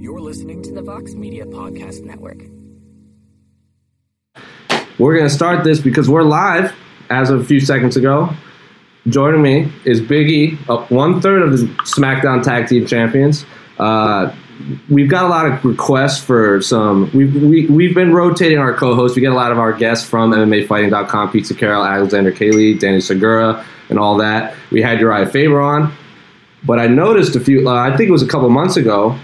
You're listening to the Vox Media Podcast Network. We're going to start this because we're live as of a few seconds ago. Joining me is Biggie, uh, one third of the SmackDown Tag Team Champions. Uh, we've got a lot of requests for some. We've, we, we've been rotating our co hosts. We get a lot of our guests from MMAfighting.com Pizza Carol, Alexander K. Lee, Danny Segura, and all that. We had Urijah Faber on. But I noticed a few, uh, I think it was a couple months ago,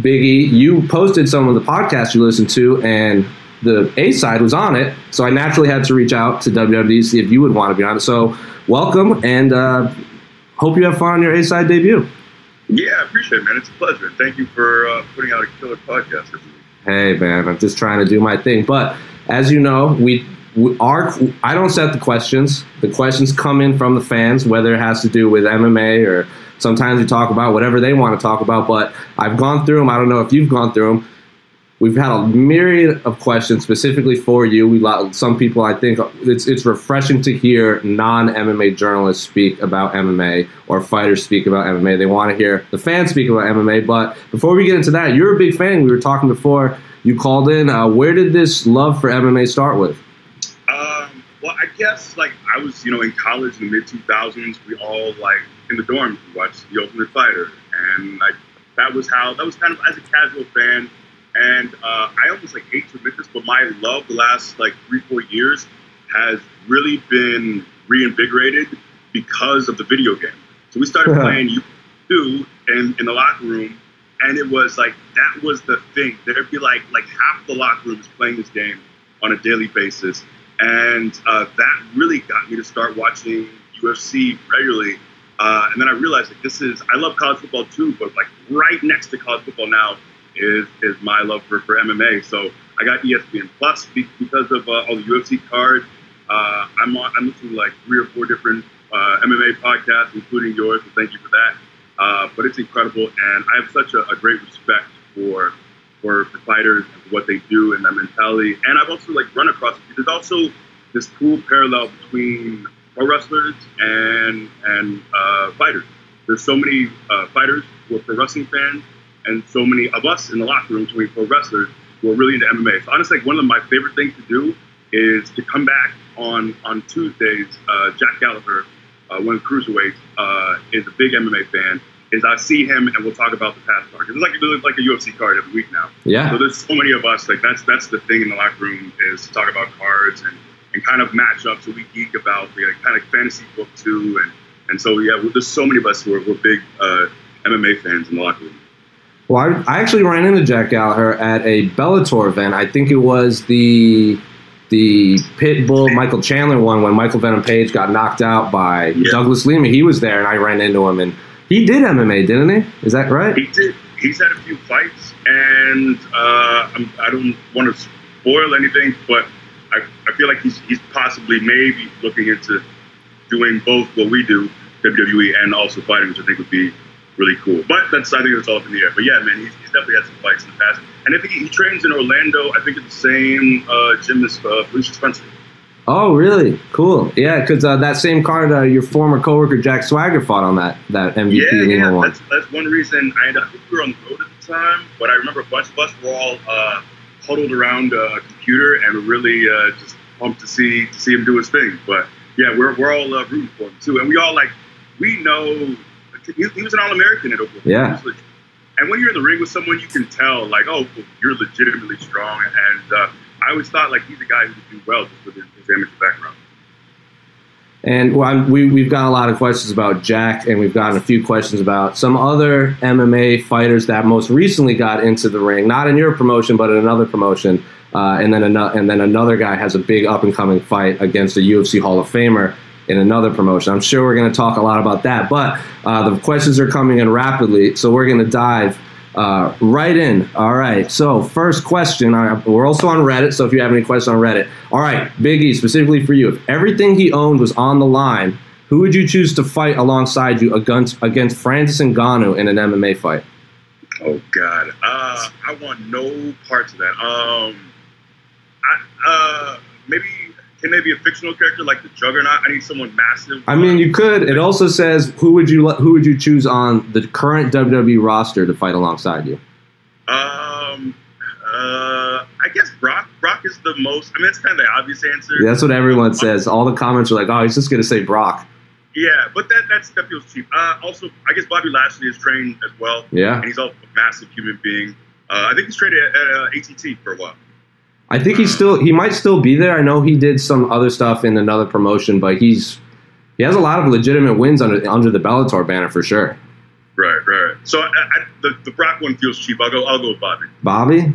Biggie, you posted some of the podcasts you listened to, and the A side was on it. So I naturally had to reach out to WWE to see if you would want to be on it. So welcome, and uh, hope you have fun on your A side debut. Yeah, I appreciate it, man. It's a pleasure. Thank you for uh, putting out a killer podcast every week. Hey, man, I'm just trying to do my thing. But as you know, we, we are. I don't set the questions. The questions come in from the fans, whether it has to do with MMA or sometimes we talk about whatever they want to talk about. But I've gone through them. I don't know if you've gone through them. We've had a myriad of questions specifically for you. We some people I think it's it's refreshing to hear non MMA journalists speak about MMA or fighters speak about MMA. They want to hear the fans speak about MMA. But before we get into that, you're a big fan. We were talking before you called in. Uh, where did this love for MMA start with? Um, well, I guess like I was you know in college in the mid 2000s. We all like in the dorms we watched The Ultimate Fighter, and like that was how that was kind of as a casual fan and uh, I almost like hate to admit this, but my love the last like three, four years has really been reinvigorated because of the video game. So we started playing U2 in, in the locker room, and it was like that was the thing. There'd be like like half the locker room is playing this game on a daily basis, and uh, that really got me to start watching UFC regularly. Uh, and then I realized that this is I love college football too, but like right next to college football now is is my love for, for MMA. So I got ESPN Plus because of uh, all the UFC cards. Uh, I'm on, I'm listening to like three or four different uh, MMA podcasts, including yours. So thank you for that. Uh, but it's incredible, and I have such a, a great respect for, for for fighters and what they do and their mentality. And I've also like run across. There's also this cool parallel between pro wrestlers and and uh, fighters. There's so many uh, fighters who are pro wrestling fans and so many of us in the locker room, 24 wrestlers, who are really into MMA. So honestly, like, one of my favorite things to do is to come back on on Tuesdays. Uh, Jack Gallagher, uh, one of the cruiserweights, uh, is a big MMA fan. Is I see him and we'll talk about the past card. It's like it's like a UFC card every week now. Yeah. So there's so many of us. Like that's that's the thing in the locker room is to talk about cards and, and kind of match up. So we geek about like, kind of fantasy book too. And and so yeah, there's so many of us who are, who are big uh, MMA fans in the locker room. Well, I, I, actually ran into Jack Gallagher at a Bellator event. I think it was the the Pitbull Michael Chandler one when Michael Venom Page got knocked out by yeah. Douglas Lima. He was there, and I ran into him, and he did MMA, didn't he? Is that right? He did. He's had a few fights, and uh, I don't want to spoil anything, but feel like he's he's possibly maybe looking into doing both what we do, WWE, and also fighting, which I think would be really cool. But that's I think that's all up in the air. But yeah, man, he's, he's definitely had some fights in the past. And I think he, he trains in Orlando. I think at the same uh, gym as uh, Felicia Spencer. Oh, really? Cool. Yeah, because uh, that same card, uh, your former coworker Jack Swagger fought on that that MVP yeah, yeah, one. That's, that's one reason. I, I think we were on the road at the time, but I remember a bunch of us were all uh, huddled around a computer and really uh, just pumped to see to see him do his thing. But yeah, we're we're all uh, rooting for him too, and we all like we know he, he was an All American at Oklahoma. Yeah. And when you're in the ring with someone, you can tell, like, oh, you're legitimately strong. And uh, I always thought, like, he's a guy who would do well just with his, his amateur background. And well, we, we've got a lot of questions about Jack, and we've gotten a few questions about some other MMA fighters that most recently got into the ring, not in your promotion, but in another promotion. Uh, and then another, and then another guy has a big up and coming fight against a UFC Hall of Famer in another promotion. I'm sure we're going to talk a lot about that, but uh, the questions are coming in rapidly, so we're going to dive uh, right in. All right, so first question. we're also on Reddit, so if you have any questions on Reddit. All right, Biggie, specifically for you. If everything he owned was on the line, who would you choose to fight alongside you against, against Francis Ngannou in an MMA fight? Oh, God. Uh, I want no parts of that. Um, I, uh, maybe can they be a fictional character like the Juggernaut? I need someone massive. I mean, you could. It also says who would you who would you choose on the current WWE roster to fight alongside you? Um, uh, I guess Brock. Brock is the most. I mean, it's kind of the obvious answer. Yeah, that's what everyone says. All the comments are like, "Oh, he's just going to say Brock." Yeah, but that that's, that feels cheap. Uh, also, I guess Bobby Lashley is trained as well. Yeah, and he's also a massive human being. Uh, I think he's traded at, at uh, ATT for a while. I think he's still he might still be there. I know he did some other stuff in another promotion, but he's he has a lot of legitimate wins under under the Bellator banner for sure. Right, right. So I, I, the the Brock one feels cheap. I'll go. I'll go with Bobby. Bobby.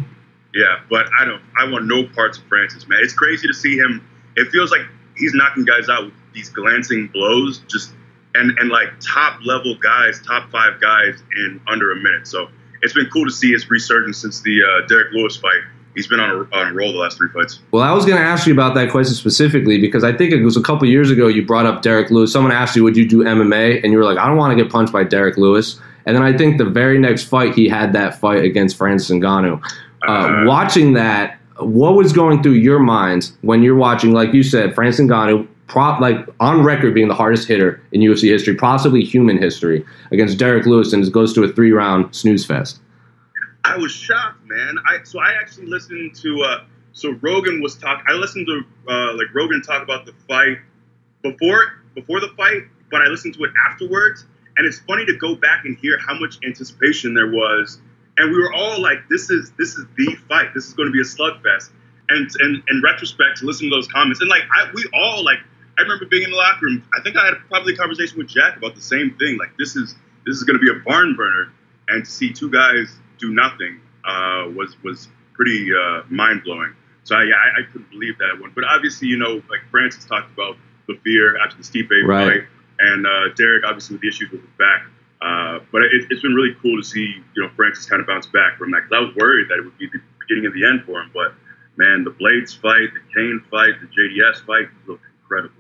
Yeah, but I don't. I want no parts of Francis, man. It's crazy to see him. It feels like he's knocking guys out with these glancing blows, just and and like top level guys, top five guys in under a minute. So it's been cool to see his resurgence since the uh, Derrick Lewis fight. He's been on a, on a roll the last three fights. Well, I was going to ask you about that question specifically because I think it was a couple years ago you brought up Derrick Lewis. Someone asked you, "Would you do MMA?" and you were like, "I don't want to get punched by Derrick Lewis." And then I think the very next fight he had that fight against Francis Ngannou. Uh, uh, watching that, what was going through your mind when you're watching, like you said, Francis Ngannou, prop like on record being the hardest hitter in UFC history, possibly human history, against Derrick Lewis, and it goes to a three round snooze fest. I was shocked, man. I so I actually listened to uh, so Rogan was talking. I listened to uh, like Rogan talk about the fight before before the fight, but I listened to it afterwards, and it's funny to go back and hear how much anticipation there was and we were all like, "This is this is the fight. This is going to be a slugfest." And and in retrospect, to listen to those comments, and like I, we all like, I remember being in the locker room. I think I had probably a conversation with Jack about the same thing. Like, this is this is going to be a barn burner, and to see two guys do nothing uh, was was pretty uh, mind blowing. So I, I, I couldn't believe that one. But obviously, you know, like Francis talked about the fear after the Stipe right. fight, and uh, Derrick obviously with the issues with his back. Uh, but it, has been really cool to see, you know, Francis kind of bounce back from that. Because I was worried that it would be the beginning of the end for him. But man, the Blaydes fight, the Cain fight, the JDS fight looked incredible.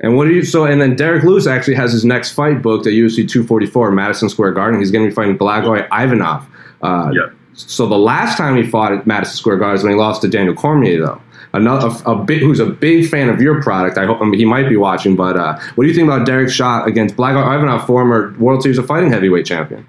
And what do you so? And then Derrick Lewis actually has his next fight booked at UFC 244 Madison Square Garden. He's going to be fighting Blagoy Ivanov. Uh, yeah. So the last time he fought at Madison Square Garden is when he lost to Daniel Cormier, though another a, a bit who's a big fan of your product. I hope I mean, he might be watching. But uh, what do you think about Derrick's shot against Blagoy Ivanov, former World Series of Fighting heavyweight champion?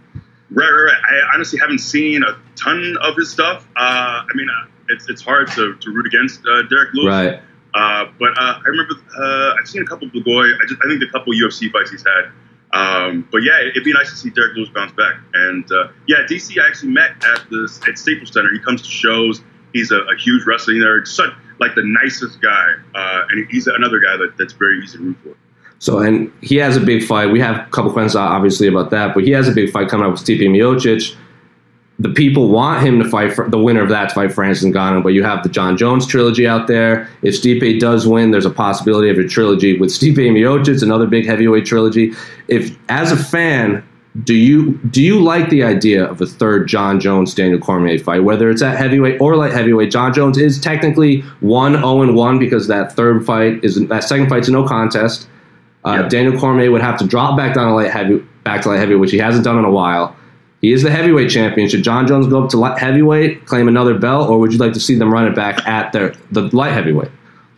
Right, right, right. I honestly haven't seen a ton of his stuff. Uh, I mean, uh, it's it's hard to, to root against uh, Derrick Lewis. Right. Uh, but uh, I remember uh, I've seen a couple of Blagoy. I just I think the couple UFC fights he's had. Um, but yeah, it'd be nice to see Derrick Lewis bounce back. And uh, yeah, DC I actually met at the at Staples Center. He comes to shows. He's a, a huge wrestling nerd. Such like the nicest guy, uh, and he's another guy that, that's very easy to root for. So, and he has a big fight. We have a couple questions, obviously, about that, but he has a big fight coming up with Stipe Miocic. The people want him to fight for the winner of that to fight Francis Ngannou, but you have the Jon Jones trilogy out there. If Stipe does win, there's a possibility of a trilogy with Stipe Miocic, another big heavyweight trilogy. If, as a fan, do you do you like the idea of a third Jon Jones Daniel Cormier fight, whether it's at heavyweight or light heavyweight? Jon Jones is technically one zero oh and one because that third fight is that second fight's a no contest. Uh, yeah. Daniel Cormier would have to drop back down to light heavy, back to light heavyweight, which he hasn't done in a while. He is the heavyweight champion. Should Jon Jones go up to light heavyweight, claim another belt, or would you like to see them run it back at their the light heavyweight?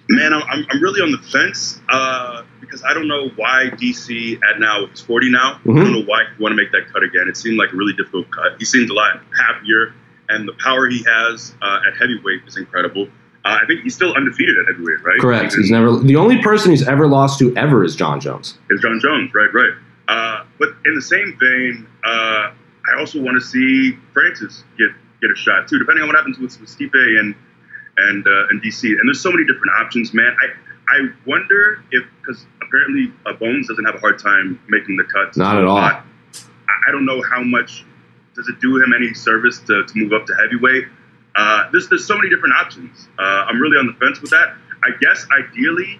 Man, I'm, I'm really on the fence. Uh, because I don't know why DC at now it's 40 now. Mm-hmm. I don't mm-hmm. know why he want to make that cut again. It seemed like a really difficult cut. He seemed a lot happier, and the power he has uh, at heavyweight is incredible. Uh, I think he's still undefeated at heavyweight, right? Correct. He's, he's never the only person he's ever lost to ever is Jon Jones. Is Jon Jones, right? Right. Uh, but in the same vein, uh, I also want to see Francis get get a shot too, depending on what happens with, with Stipe and and uh, and DC. And there's so many different options, man. I I wonder if because apparently uh, Bones doesn't have a hard time making the cuts. Not at all. I, I, don't know how much does it do him any service to, to move up to heavyweight. Uh, there's there's so many different options. Uh, I'm really on the fence with that. I guess ideally,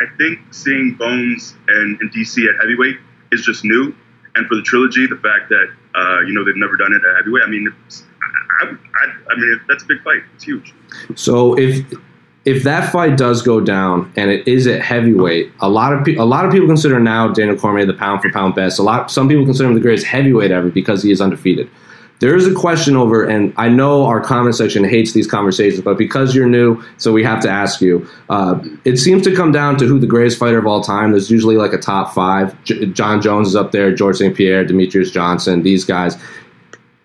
I think seeing Bones and, and DC at heavyweight is just new, and for the trilogy, the fact that uh, you know they've never done it at heavyweight. I mean, I, I, I mean that's a big fight. It's huge. So if if that fight does go down and it is at heavyweight, a lot of pe- a lot of people consider now Daniel Cormier the pound for pound best. A lot some people consider him the greatest heavyweight ever because he is undefeated. There is a question over, and I know our comment section hates these conversations, but because you're new, so we have to ask you. Uh, it seems to come down to who the greatest fighter of all time. There's usually like a top five. J- Jon Jones is up there, George St. Pierre, Demetrious Johnson, these guys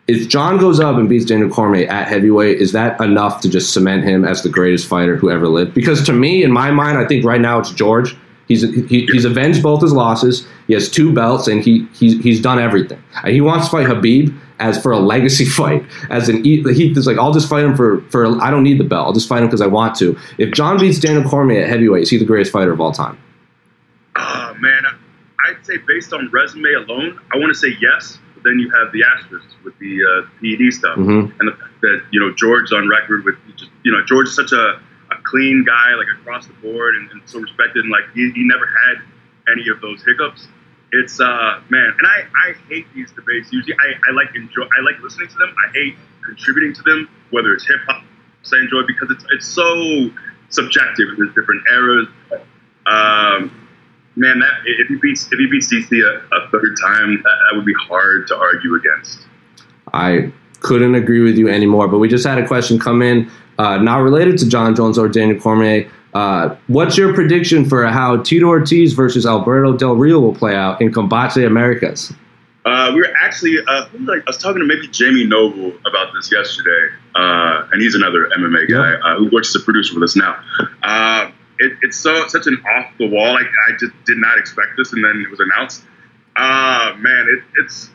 if Jon goes up and beats Daniel Cormier at heavyweight, is that enough to just cement him as the greatest fighter who ever lived? Because to me, in my mind, I think right now it's George. He's he, he's avenged both his losses. He has two belts, and he he's he's done everything. He wants to fight Khabib as for a legacy fight. As an he is like, I'll just fight him for for I don't need the belt. I'll just fight him because I want to. If Jon beats Daniel Cormier at heavyweight, is he the greatest fighter of all time? Oh man, I'd say based on resume alone, I want to say yes. But then you have the asterisks with the uh, PED stuff, Mhm. and the fact that you know George's on record with just you know George is such a, a clean guy, like across the board, and, and so respected, and like he, he never had any of those hiccups. It's uh man, and I, I hate these debates. Usually, I, I like enjoy I like listening to them. I hate contributing to them, whether it's hip hop. I enjoy because it's it's so subjective. There's different eras. Um, man, that if he beats if he beats DC a, a third time, that, that would be hard to argue against. I couldn't agree with you anymore. But we just had a question come in, uh, not related to Jon Jones or Daniel Cormier. Uh, what's your prediction for how Tito Ortiz versus Alberto Del Rio will play out in Combate Americas? Uh, we were actually, uh, I, was talking to maybe Jamie Noble about this yesterday, uh, and he's another MMA guy uh, who works as a producer with us now. Uh, it, it's so such an off the wall. Like I just did not expect this, and then it was announced. Uh, man, it, it's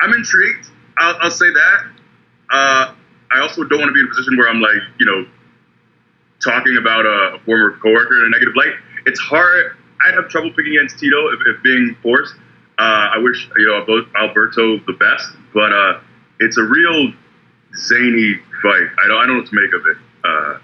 I'm intrigued. I'll, I'll say that. Uh, I also don't want to be in a position where I'm like, you know, talking about a, a former coworker in a negative light. It's hard. I'd have trouble picking against Tito if, if being forced. Uh, I wish you know both Alberto the best, but uh, it's a real zany fight. I don't I don't know what to make of it. Uh,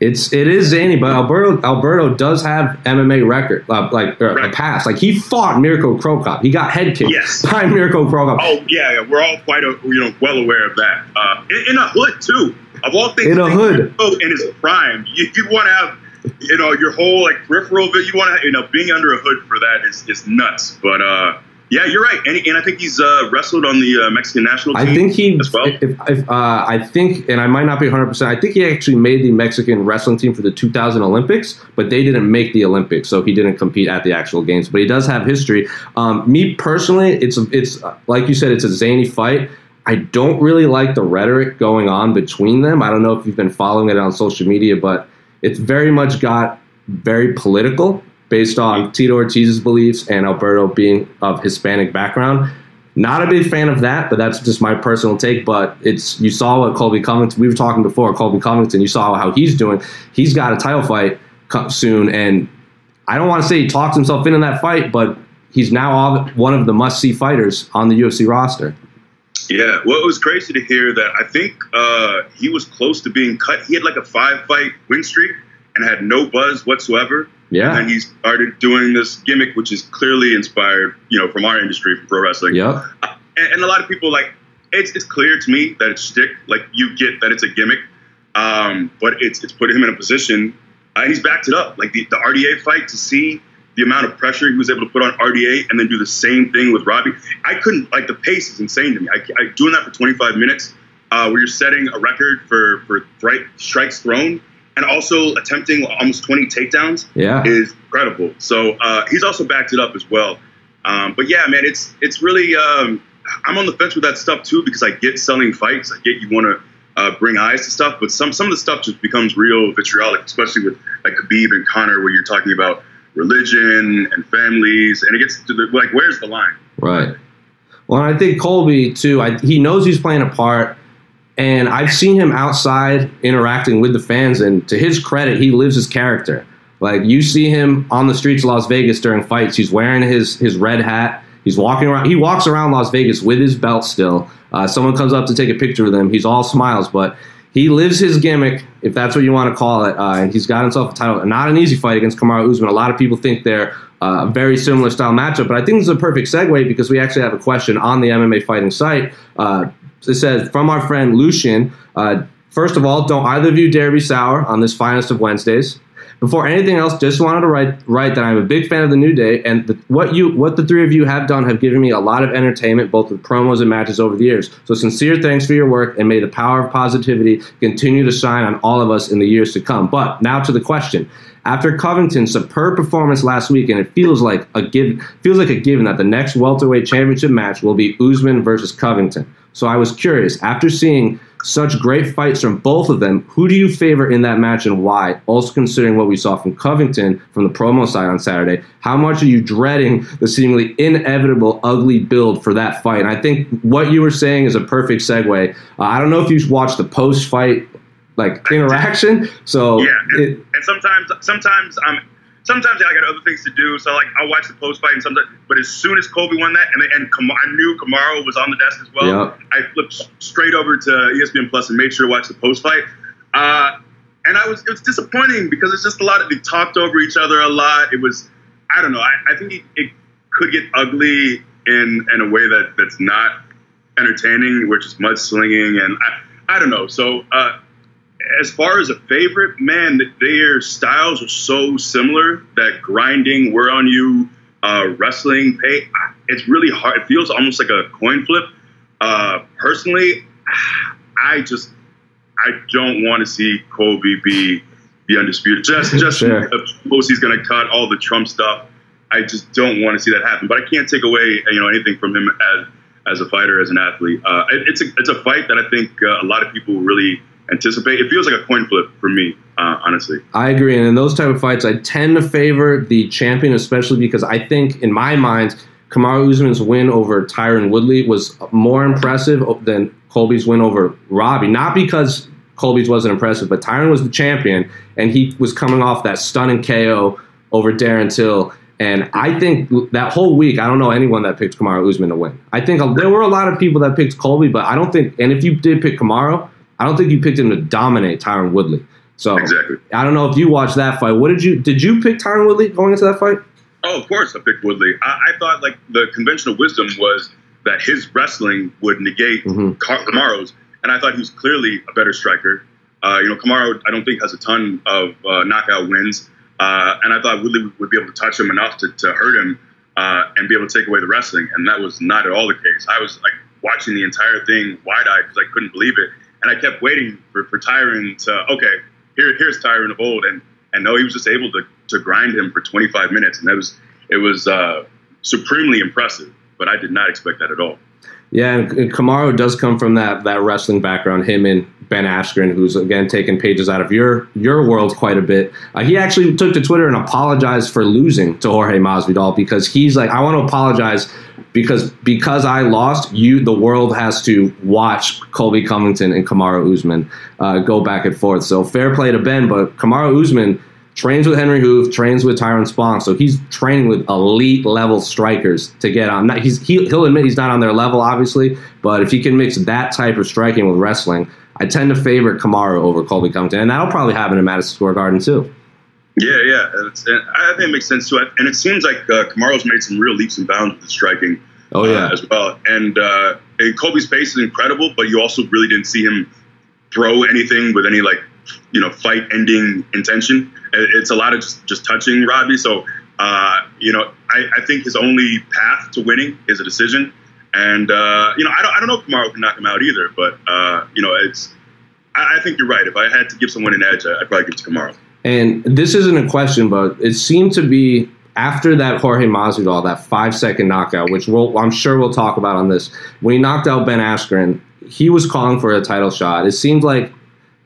It's it is zany, but Alberto Alberto does have MMA record uh, like uh, a past. Like he fought Mirko Cro Cop. He got head kicked Yes. by Mirko Cro Cop. oh yeah, yeah, we're all quite uh, you know well aware of that. Uh, in, in a hood too, of all things. In a hood. Oh, in his prime, you, you want to have you know your whole like peripheral. You want to you know being under a hood for that is is nuts. But uh, yeah, you're right, and, and I think he's uh, wrestled on the uh, Mexican national team. I think he, as well. if, if uh, I think, and I might not be 100. percent I think he actually made the Mexican wrestling team for the 2000 Olympics, but they didn't make the Olympics, so he didn't compete at the actual games. But he does have history. Um, me personally, it's a, it's uh, like you said, it's a zany fight. I don't really like the rhetoric going on between them. I don't know if you've been following it on social media, but it's very much got very political based on Tito Ortiz's beliefs and Alberto being of Hispanic background. Not a big fan of that, but that's just my personal take. But it's you saw what Colby Covington. We were talking before Colby Covington. You saw how he's doing. He's got a title fight soon, and I don't want to say he talks himself into that fight, but he's now one of the must-see fighters on the UFC roster. Yeah, well, it was crazy to hear that. I think uh, he was close to being cut. He had like a five-fight win streak and had no buzz whatsoever. Yeah. And he started doing this gimmick, which is clearly inspired, you know, from our industry, from pro wrestling. Yep. And, and a lot of people like it's it's clear to me that it's shtick. Like you get that it's a gimmick, um, but it's it's put him in a position, uh, and he's backed it up. Like the, the RDA fight to see the amount of pressure he was able to put on RDA and then do the same thing with Robbie. I couldn't like the pace is insane to me. I, I doing that for 25 minutes, uh, where you're setting a record for for thri- strikes thrown and also attempting almost 20 takedowns Yeah. is incredible. So uh, he's also backed it up as well. Um, but yeah, man, it's it's really um, I'm on the fence with that stuff too because I get selling fights. I get you want to uh, bring eyes to stuff, but some some of the stuff just becomes real vitriolic, especially with like Khabib and Conor, where you're talking about religion and families, and it gets to the like, where's the line? Right. Well, I think Colby too. I, he knows he's playing a part, and I've seen him outside interacting with the fans. And to his credit, he lives his character. Like you see him on the streets of Las Vegas during fights. He's wearing his his red hat. He's walking around. He walks around Las Vegas with his belt still. Uh, someone comes up to take a picture with him. He's all smiles, but he lives his gimmick, if that's what you want to call it. Uh, and he's got himself a title. Not an easy fight against Kamaru Usman. A lot of people think they're uh, a very similar style matchup, but I think this is a perfect segue because we actually have a question on the MMA fighting site. Uh, it says from our friend Lucian. Uh, first of all, don't either of you dare be sour on this finest of Wednesdays. Before anything else, just wanted to write write that I'm a big fan of the New Day, and the, what you what the three of you have done have given me a lot of entertainment, both with promos and matches over the years. So sincere thanks for your work, and may the power of positivity continue to shine on all of us in the years to come. But now to the question: After Covington's superb performance last week, and it feels like a give feels like a given that the next welterweight championship match will be Usman versus Covington. So I was curious, after seeing such great fights from both of them, who do you favor in that match and why? Also considering what we saw from Covington from the promo side on Saturday, how much are you dreading the seemingly inevitable ugly build for that fight? And I think what you were saying is a perfect segue. Uh, I don't know if you watched the post fight like interaction. So yeah, and, it, and sometimes sometimes I'm sometimes I got other things to do. So like I'll watch the post fight and sometimes, but as soon as Colby won that, and and I knew Kamaru was on the desk as well. I flipped straight over to ESPN Plus and made sure to watch the post fight. Uh, and I was it was disappointing because it's just a lot of they talked over each other a lot. It was I don't know. I, I think it, it could get ugly in in a way that that's not entertaining, which is mudslinging and I, I don't know. So uh, as far as a favorite, man, their styles are so similar that grinding, we're on you, uh, wrestling, pay, it's really hard. It feels almost like a coin flip. Uh, personally, I just I don't want to see Colby be the undisputed. Just just sure. suppose he's going to cut all the Trump stuff. I just don't want to see that happen. But I can't take away you know anything from him as as a fighter, as an athlete. Uh, it, it's a it's a fight that I think uh, a lot of people really anticipate. It feels like a coin flip for me, uh, honestly. I agree, and in those type of fights, I tend to favor the champion, especially because I think, in my mind, Kamaru Usman's win over Tyron Woodley was more impressive than Colby's win over Robbie. Not because Colby's wasn't impressive, but Tyron was the champion, and he was coming off that stunning KO over Darren Till. And I think that whole week, I don't know anyone that picked Kamaru Usman to win. I think there were a lot of people that picked Colby, but I don't think, and if you did pick Kamaru, I don't think you picked him to dominate Tyron Woodley. So exactly. I don't know if you watched that fight. What did you did you pick Tyron Woodley going into that fight? Oh, of course I picked Woodley. I, I thought like the conventional wisdom was that his wrestling would negate mm-hmm. Kamaru's, and I thought he was clearly a better striker. Uh, you know, Kamaru I don't think has a ton of uh, knockout wins, uh, and I thought Woodley would be able to touch him enough to, to hurt him uh, and be able to take away the wrestling, and that was not at all the case. I was like watching the entire thing wide eyed because I couldn't believe it and I kept waiting for, for Tyron to okay, here here's Tyron of old, and and no, he was just able to to grind him for 25 minutes, and that was it was uh, supremely impressive. But I did not expect that at all. Yeah, and Kamaru does come from that that wrestling background. Him and Ben Askren, who's again taken pages out of your your world quite a bit. Uh, he actually took to Twitter and apologized for losing to Jorge Masvidal because he's like, I want to apologize because because I lost, you the world has to watch Colby Covington and Kamaru Usman uh, go back and forth. So fair play to Ben, but Kamaru Usman trains with Henri Hooft, trains with Tyrone Spong, so he's training with elite level strikers to get on. Not, he's he, will admit he's not on their level, obviously, but if he can mix that type of striking with wrestling, I tend to favor Kamaru over Colby Covington, and that'll probably happen in Madison Square Garden too. Yeah, yeah, it's, I think it makes sense too. And it seems like uh, Kamaru's made some real leaps and bounds with striking. Oh yeah, uh, as well. And uh, and Colby's pace is incredible, but you also really didn't see him throw anything with any like you know fight ending intention. It's a lot of just just touching Robbie. So uh, you know, I, I think his only path to winning is a decision. And uh, you know, I don't I don't know if Kamaru can knock him out either, but uh, you know, it's I, I think you're right. If I had to give someone an edge, I'd probably give it to Kamaru. And this isn't a question, but it seemed to be after that Jorge Masvidal, that five second knockout, which we'll, I'm sure we'll talk about on this. When he knocked out Ben Askren, he was calling for a title shot. It seemed like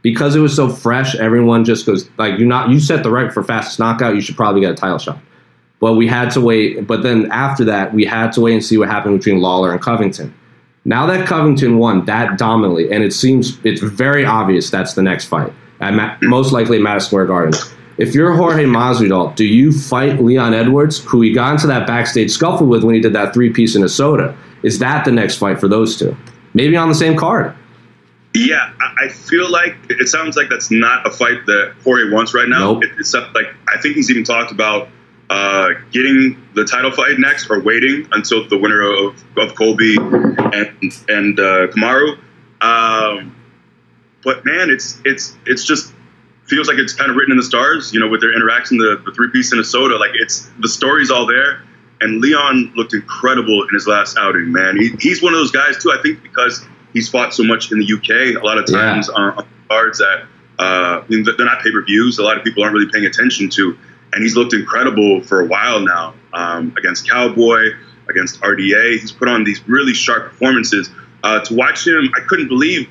because it was so fresh, everyone just goes like you not you set the record for fastest knockout, you should probably get a title shot. But we had to wait. But then after that, we had to wait and see what happened between Lawler and Covington. Now that Covington won that dominantly, and it seems it's very obvious that's the next fight, at most likely at Madison Square Garden. If you're Jorge Masvidal, do you fight Leon Edwards, who he got into that backstage scuffle with when he did that three piece in a soda? Is that the next fight for those two? Maybe on the same card. Yeah, I feel like it sounds like that's not a fight that Jorge wants right now. Nope. It's like I think he's even talked about uh, getting the title fight next or waiting until the winner of, of Colby and and uh, Kamaru. Um, but man, it's it's it's just feels like it's kind of written in the stars, you know, with their interaction, the, the three piece Minnesota. Like it's the story's all there. And Leon looked incredible in his last outing, man. He, he's one of those guys too. I think because he's fought so much in the UK, a lot of times yeah. on, on cards that uh, they're not pay per views. A lot of people aren't really paying attention to, and he's looked incredible for a while now um, against Cowboy, against RDA. He's put on these really sharp performances. Uh, to watch him, I couldn't believe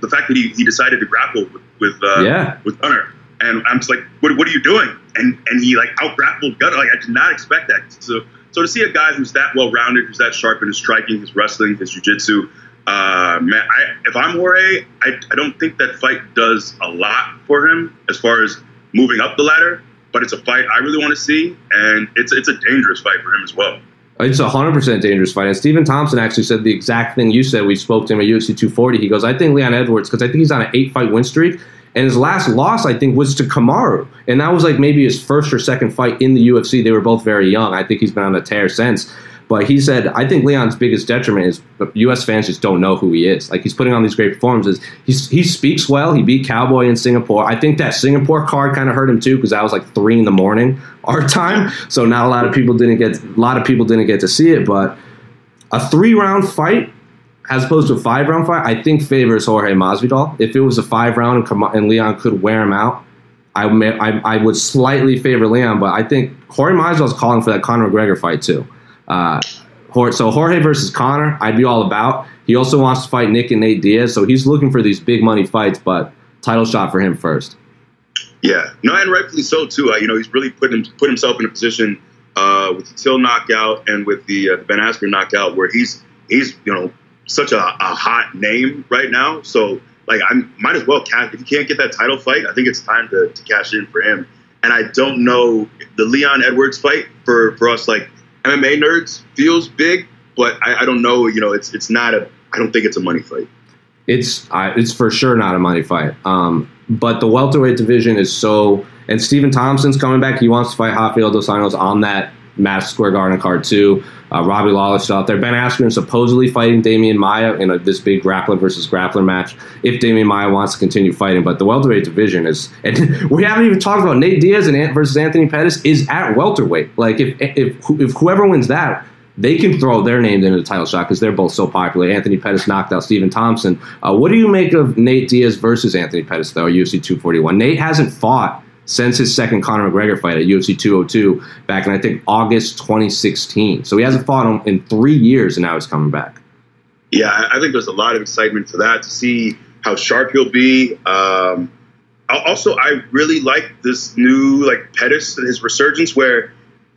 the fact that he, he decided to grapple with with, uh, yeah. with Gunnar. And I'm just like, what, what are you doing? And and he like out grappled Gunnar. Like I did not expect that. So so to see a guy who's that well rounded, who's that sharp in his striking, his wrestling, his jiu-jitsu, uh, man, I, if I'm Jorge, I, I don't think that fight does a lot for him as far as moving up the ladder. But it's a fight I really want to see, and it's it's a dangerous fight for him as well. Uh, it's a hundred percent dangerous fight. And Stephen Thompson actually said the exact thing you said. We spoke to him at UFC 240. He goes, "I think Leon Edwards because I think he's on an eight fight win streak." And his last loss, I think, was to Kamaru. And that was like maybe his first or second fight in the UFC. They were both very young. I think he's been on a tear since. But he said, I think Leon's biggest detriment is U.S. fans just don't know who he is. Like he's putting on these great performances. He's, he speaks well. He beat Cowboy in Singapore. I think that Singapore card kind of hurt him too because that was like three in the morning our time. So not a lot of people didn't get a lot of people didn't get to see it. But a three round fight as opposed to a five round fight, I think favors Jorge Masvidal. If it was a five round and Leon could wear him out, I, may, I, I would slightly favor Leon. But I think Jorge Masvidal is calling for that Conor McGregor fight too. Uh, so Jorge versus Conor, I'd be all about. He also wants to fight Nick and Nate Diaz, so he's looking for these big money fights, but title shot for him first. Yeah, no, and rightfully so too. Uh, you know, he's really put him put himself in a position uh, with the Till knockout and with the, uh, Ben Askren knockout where he's he's you know such a, a hot name right now. So like I might as well cash if he can't get that title fight. I think it's time to, to cash in for him. And I don't know the Leon Edwards fight for for us like MMA nerds feels big, but I, I, don't know. You know, it's it's not a. I don't think it's a money fight. It's uh, it's for sure not a money fight. Um, but the welterweight division is so. And Stephen Thompson's coming back. He wants to fight Rafael dos Anjos on that Madison Square Garden card too. Uh, Robbie Lawler's out there. Ben Askren supposedly fighting Demian Maya in a, this big grappler versus grappler match. If Demian Maya wants to continue fighting, but the welterweight division is, and we haven't even talked about Nate Diaz and Ant versus Anthony Pettis is at welterweight. Like if if if whoever wins that, they can throw their names into the title shot because they're both so popular. Anthony Pettis knocked out Stephen Thompson. Uh, what do you make of Nate Diaz versus Anthony Pettis though? UFC 241. Nate hasn't fought since his second Conor McGregor fight at UFC 202 back in I think August 2016. So he hasn't fought him in three years, and now he's coming back. Yeah, I think there's a lot of excitement for that to see how sharp he'll be. Um, also, I really like this new like Pettis and his resurgence where.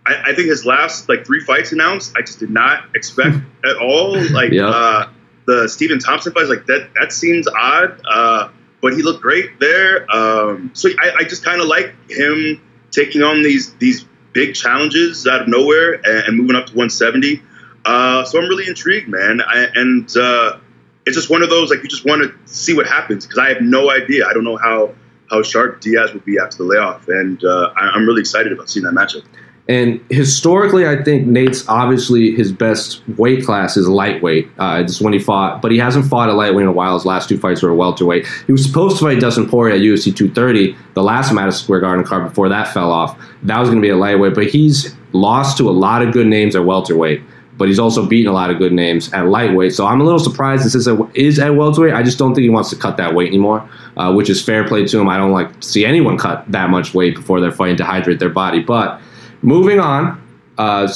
I, I think his last like three fights announced, I just did not expect at all. Like yep. uh, the Stephen Thompson fight, like that. That seems odd. Uh, but he looked great there. Um, so I, I just kind of like him taking on these these big challenges out of nowhere and, and moving up to 170. Uh, so I'm really intrigued, man. I, and uh, it's just one of those like you just want to see what happens because I have no idea. I don't know how how sharp Diaz would be after the layoff, and uh, I, I'm really excited about seeing that matchup. And historically, I think Nate's obviously his best weight class is lightweight. Uh, it's when he fought, but he hasn't fought a lightweight in a while. His last two fights were welterweight. He was supposed to fight Dustin Poirier at UFC 230, the last Madison Square Garden card before that fell off. That was going to be a lightweight, but he's lost to a lot of good names at welterweight. But he's also beaten a lot of good names at lightweight. So I'm a little surprised this is, a, is at welterweight. I just don't think he wants to cut that weight anymore, uh, which is fair play to him. I don't like see anyone cut that much weight before they're fighting to hydrate their body. But Moving on, uh,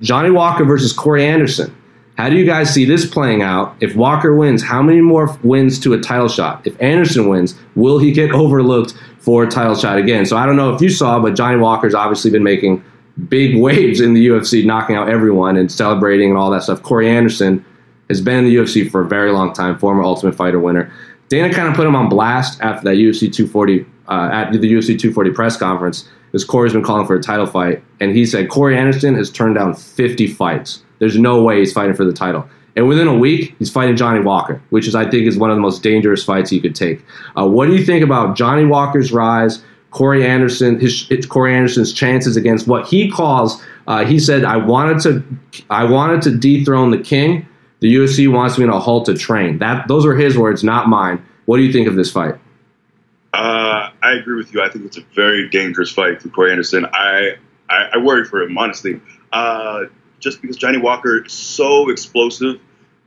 Johnny Walker versus Corey Anderson. How do you guys see this playing out? If Walker wins, how many more wins to a title shot? If Anderson wins, will he get overlooked for a title shot again? So I don't know if you saw, but Johnny Walker's obviously been making big waves in the UFC, knocking out everyone and celebrating and all that stuff. Corey Anderson has been in the UFC for a very long time, former Ultimate Fighter winner. Dana kind of put him on blast after that UFC 240 uh, at the UFC 240 press conference is Corey's been calling for a title fight, and he said Corey Anderson has turned down 50 fights. There's no way he's fighting for the title. And within a week, he's fighting Johnny Walker, which is, I think, is one of the most dangerous fights he could take. Uh, what do you think about Johnny Walker's rise? Corey Anderson, his, Corey Anderson's chances against what he calls. Uh, he said, "I wanted to, I wanted to dethrone the king. The UFC wants me to halt to train." That those are his words, not mine. What do you think of this fight? Uh, I agree with you. I think it's a very dangerous fight for Corey Anderson. I, I, I worry for him, honestly. Uh, just because Johnny Walker is so explosive.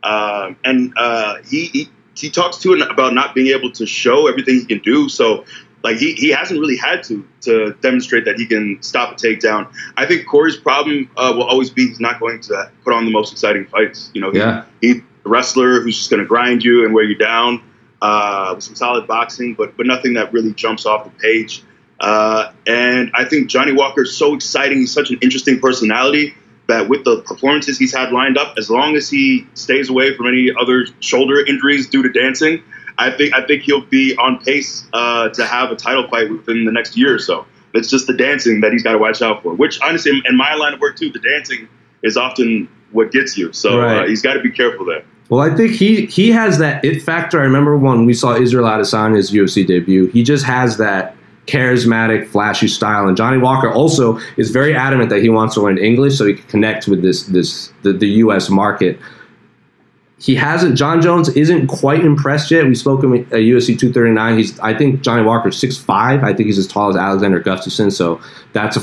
Um, and uh, he, he, he talks to it about not being able to show everything he can do. So, like, he, he hasn't really had to to demonstrate that he can stop a takedown. I think Corey's problem uh, will always be he's not going to put on the most exciting fights. You know, he, yeah. he wrestler who's just going to grind you and wear you down. Uh, some solid boxing, but but nothing that really jumps off the page. Uh, and I think Johnny Walker is so exciting. He's such an interesting personality that with the performances he's had lined up, as long as he stays away from any other shoulder injuries due to dancing, I think I think he'll be on pace uh, to have a title fight within the next year or so. It's just the dancing that he's got to watch out for. Which honestly, in my line of work too, the dancing is often what gets you. So uh, he's got to be careful there. Well, I think he he has that it factor. I remember when we saw Israel Adesanya's UFC debut. He just has that charismatic, flashy style. And Johnny Walker also is very adamant that he wants to learn English so he can connect with this this the, the U.S. market. He hasn't. Jon Jones isn't quite impressed yet. We spoke him at UFC uh, 239. He's. I think Johnny Walker's 6'5". I think he's as tall as Alexander Gustafsson. So that's a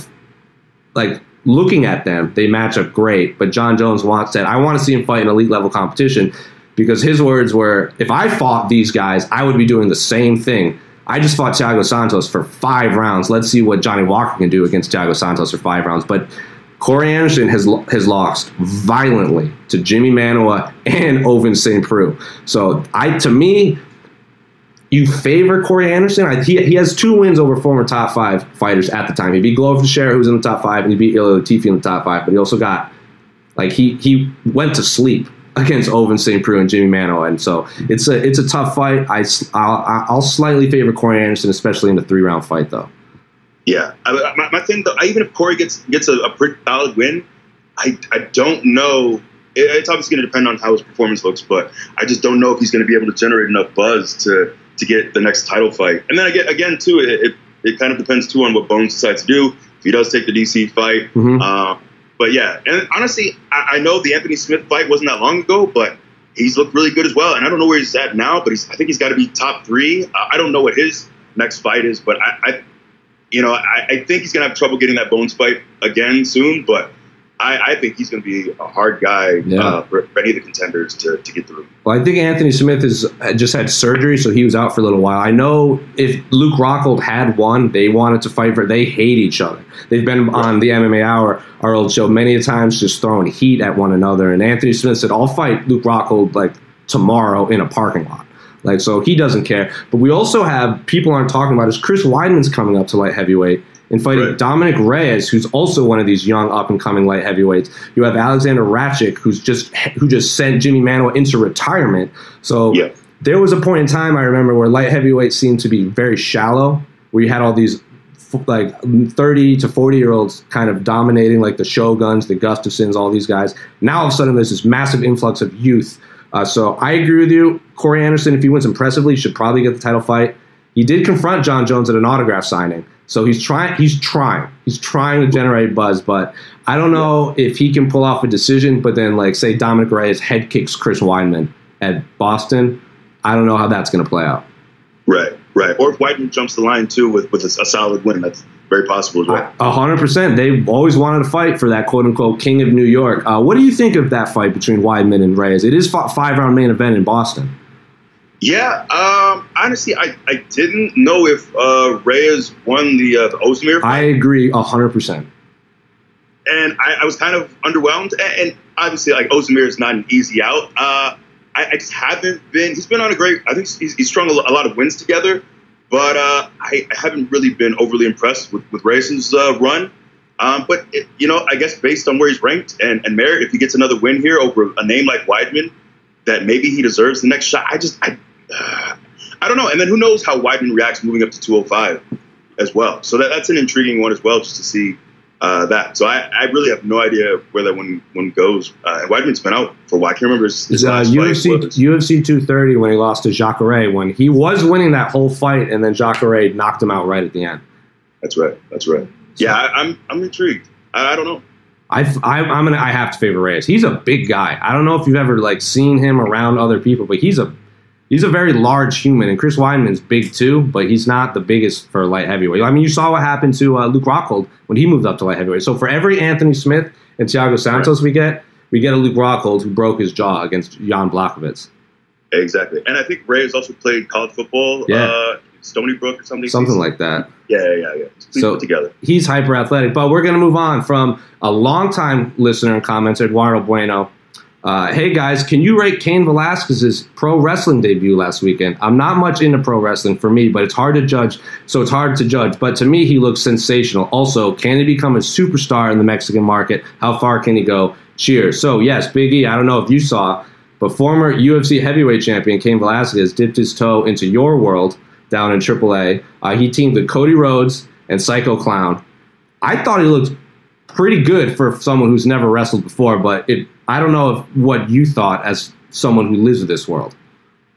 like looking at them, they match up great. But Jon Jones wants said, I want to see him fight in elite level competition because his words were, if I fought these guys, I would be doing the same thing. I just fought Thiago Santos for five rounds. Let's see what Johnny Walker can do against Thiago Santos for five rounds. But Corey Anderson has has lost violently to Jimi Manuwa and Ovince St. Preux. So I, to me, you favor Corey Anderson. I, he, he has two wins over former top five fighters at the time. He beat Glover Teixeira, who was in the top five, and he beat Ilir Latifi in the top five. But he also got like he he went to sleep against Ovince St. Preux and Jimmy Mano, and so it's a it's a tough fight. I I'll, I'll slightly favor Corey Anderson, especially in the three round fight, though. Yeah, I, my, my thing though, even if Corey gets gets a, a pretty solid win, I I don't know. It, it's obviously going to depend on how his performance looks, but I just don't know if he's going to be able to generate enough buzz to to get the next title fight. And then again, again too, it, it, it kind of depends too on what Bones decides to do. If he does take the DC fight, Mhm. uh, but yeah, and honestly, I, I know the Anthony Smith fight wasn't that long ago, but he's looked really good as well. And I don't know where he's at now, but he's, I think he's got to be top three. Uh, I don't know what his next fight is, but I, I you know, I, I think he's gonna have trouble getting that Bones fight again soon. But I, I think he's gonna be a hard guy Yeah. uh, for, for any of the contenders to, to get through. Well, I think Anthony Smith has just had surgery, so he was out for a little while. I know if Luke Rockhold had won, they wanted to fight for. They hate each other. They've been on the MMA Hour, our old show, many a times, just throwing heat at one another. And Anthony Smith said, "I'll fight Luke Rockhold like tomorrow in a parking lot." Like so, he doesn't care. But we also have people aren't talking about is Chris Weidman's coming up to light heavyweight and fighting Right. Dominick Reyes, who's also one of these young up and coming light heavyweights. You have Alexander Rakic, who's just who just sent Jimi Manuwa into retirement. So Yeah. there was a point in time I remember where light heavyweight seemed to be very shallow, where you had all these like 30 to 40 year olds kind of dominating, like the Shoguns, the Gustafsons, all these guys. Now all of a sudden there's this massive influx of youth. Uh, so I agree with you. Corey Anderson, if he wins impressively, should probably get the title fight. He did confront Jon Jones at an autograph signing. So he's trying. He's trying. He's trying to generate buzz, but I don't know if he can pull off a decision. But then, like, say Dominick Reyes head kicks Chris Weidman at Boston. I don't know how that's going to play out. Right, right. Or if Weidman jumps the line too with with a, a solid win, that's very possible as well. A hundred percent. They've always wanted to fight for that quote unquote king of New York. Uh, what do you think of that fight between Weidman and Reyes? It is a five round main event in Boston. Yeah, um, honestly, I, I didn't know if uh, Reyes won the uh, the Oezdemir. I agree a hundred percent. and I, I was kind of underwhelmed. And, and obviously, like Oezdemir is not an easy out. Uh, I, I just haven't been. He's been on a great. I think he's, he's strung a, a lot of wins together, but uh, I, I haven't really been overly impressed with with Reyes' uh, run. Um, but it, you know, I guess based on where he's ranked and, and merit, if he gets another win here over a name like Weidman, that maybe he deserves the next shot. I just, I, uh, I don't know. And then who knows how Weidman reacts moving up to 205 as well. So that, that's an intriguing one as well, just to see uh, that. So I, I really have no idea where that one one goes. Uh, and Weidman's been out for a while. I can't remember his, his uh, UFC. UFC 230 when he lost to Jacare when he was winning that whole fight and then Jacare knocked him out right at the end. That's right. That's right. Yeah, I, I'm I'm intrigued. I, I don't know. I, I I'm gonna I have to favor Reyes. He's a big guy. I don't know if you've ever like seen him around other people, but he's a he's a very large human. And Chris Weidman's big too, but he's not the biggest for light heavyweight. I mean, you saw what happened to uh, Luke Rockhold when he moved up to light heavyweight. So for every Anthony Smith and Thiago Santos we get, we get a Luke Rockhold who broke his jaw against Jan Blachowicz. Exactly. And I think Ray has also played college football. Yeah. Uh, Stony Brook or something. Something like that. Yeah, yeah, yeah. yeah. Please So- put together. he's hyper athletic. But we're going to move on from a longtime listener and commenter, Eduardo Bueno. Uh, hey guys, can you rate Cain Velasquez's pro wrestling debut last weekend? I'm not much into pro wrestling for me, but it's hard to judge. So it's hard to judge. But to me, he looks sensational. Also, can he become a superstar in the Mexican market? How far can he go? Cheers. So yes, Biggie. I don't know if you saw, but former UFC heavyweight champion Cain Velasquez dipped his toe into your world down in AAA. Uh, he teamed with Cody Rhodes and Psycho Clown. I thought he looked pretty good for someone who's never wrestled before, but it I don't know if, what you thought as someone who lives in this world.